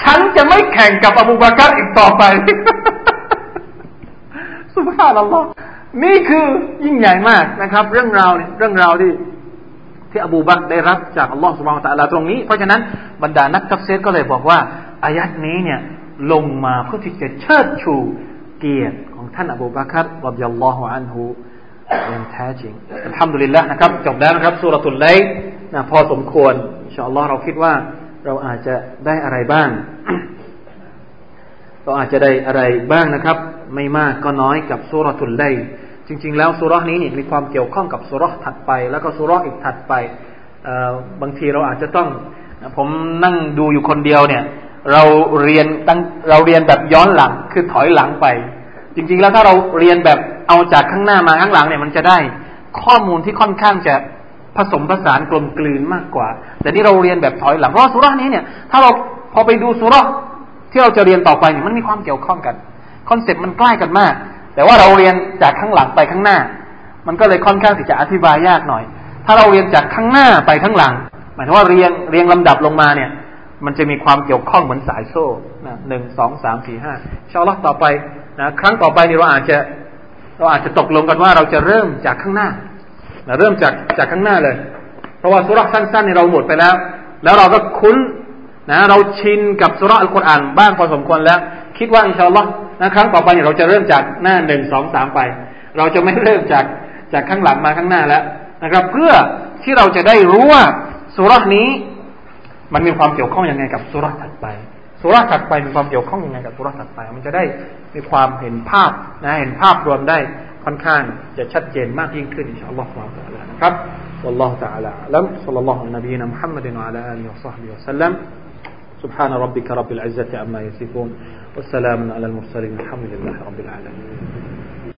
ฉันจะไม่แข่งกับอบูบากัรอีกต่อไป สุภาพอัลลอฮ์นี่คือยิ่งใหญ่มากนะครับ เรื่องราวเนี่ยเรื่องราวที่ที่อบูบักได้รับจากอัลลอฮ์สุบานตะลาตรงนี้ เพราะฉะนั้นบรรดานักทัฟเซตก็เลยบอกว่า อายัดนี้เนี่ยลงมาเพื่อที่จะเชิดชูเกียรติของท่านอบูบักรรับยัลลอฮุอันฮูอย่างแท้จริงทำดุลิลละนะครับจบแล้วนะครับสุรตุลไลนะพอสมควรอินชาอัลลอฮ์เราคิดว่าเราอาจจะได้อะไรบ้าง เราอาจจะได้อะไรบ้างนะครับ ไม่มากก็น้อยกับสุรทุลไลจริง ๆแล้วสุรนี้มีความเกี่ยวข้องกับสุรถัดไป แล้วก็สุรอีกถัดไปบางทีเราอาจจะต้องผมนั่งดูอยู่คนเดียวเนี่ย เราเรียนตั้งเราเรียนแบบย้อนหลังคือถอยหลังไป จริง ๆ แล้วถ้าเราเรียนแบบเอาจากข้างหน้ามาข้างหลังเนี่ยมันจะได้ข้อมูลที่ค่อนข้างจะผสมผสานกลมกลืนมากกว่า แต่นี่เราเรียนแบบถอยหลัง เพราะสุรานี้เนี่ย ถ้าเราพอไปดูสุราที่เราจะเรียนต่อไปเนี่ยมันมีความเกี่ยวข้องกัน คอนเซปต์มันใกล้กันมาก แต่ว่าเราเรียนจากข้างหลังไปข้างหน้า มันก็เลยค่อนข้างที่จะอธิบายยากหน่อย ถ้าเราเรียนจากข้างหน้าไปข้างหลัง หมายถึงว่าเรียงเรียงลำดับลงมาเนี่ย มันจะมีความเกี่ยวข้องเหมือนสายโซ่นะหนึ่งสอง สามสี่ห้าชาวล็อกต่อไปนะครั้งต่อไปนี่เราอาจจะเราอาจจะตกลงกันว่า เราจะเริ่มจากข้างหน้านะเริ่มจากจากข้างหน้าเลย เพราะว่าสุรษสั้นๆในเราหมดไปแล้ว แล้วเราก็คุ้นนะเราชินกับสุรษอัลกุรอานบ้างพอสมควรแล้ว คิดว่าอินชาอัลลอฮ์นะครั้งต่อไปเนี่ยเราจะเริ่มจากหน้าหนึ่งสองสามไป เราจะไม่เริ่มจากจากข้างหลังมาข้างหน้าแล้วนะครับ เพื่อที่เราจะได้รู้ว่าสุรษนี้ มันมีความเกี่ยวข้องยังไงกับสุรษถัดไป สุราถัดไปมีความเกี่ยวข้องยังไง กับสุราถัดไป มันจะได้มีความเห็นภาพนะ เห็นภาพรวมได้ค่อนข้างจะชัดเจนมากยิ่งขึ้นอินชาอัลลอฮฺของเรานะครับ والله تعالى أعلم صلى الله على نبينا محمد وعلى آله وصحبه وسلم سبحان ربك رب العزة عما يصفون والسلام على المرسلين الحمد لله رب العالمين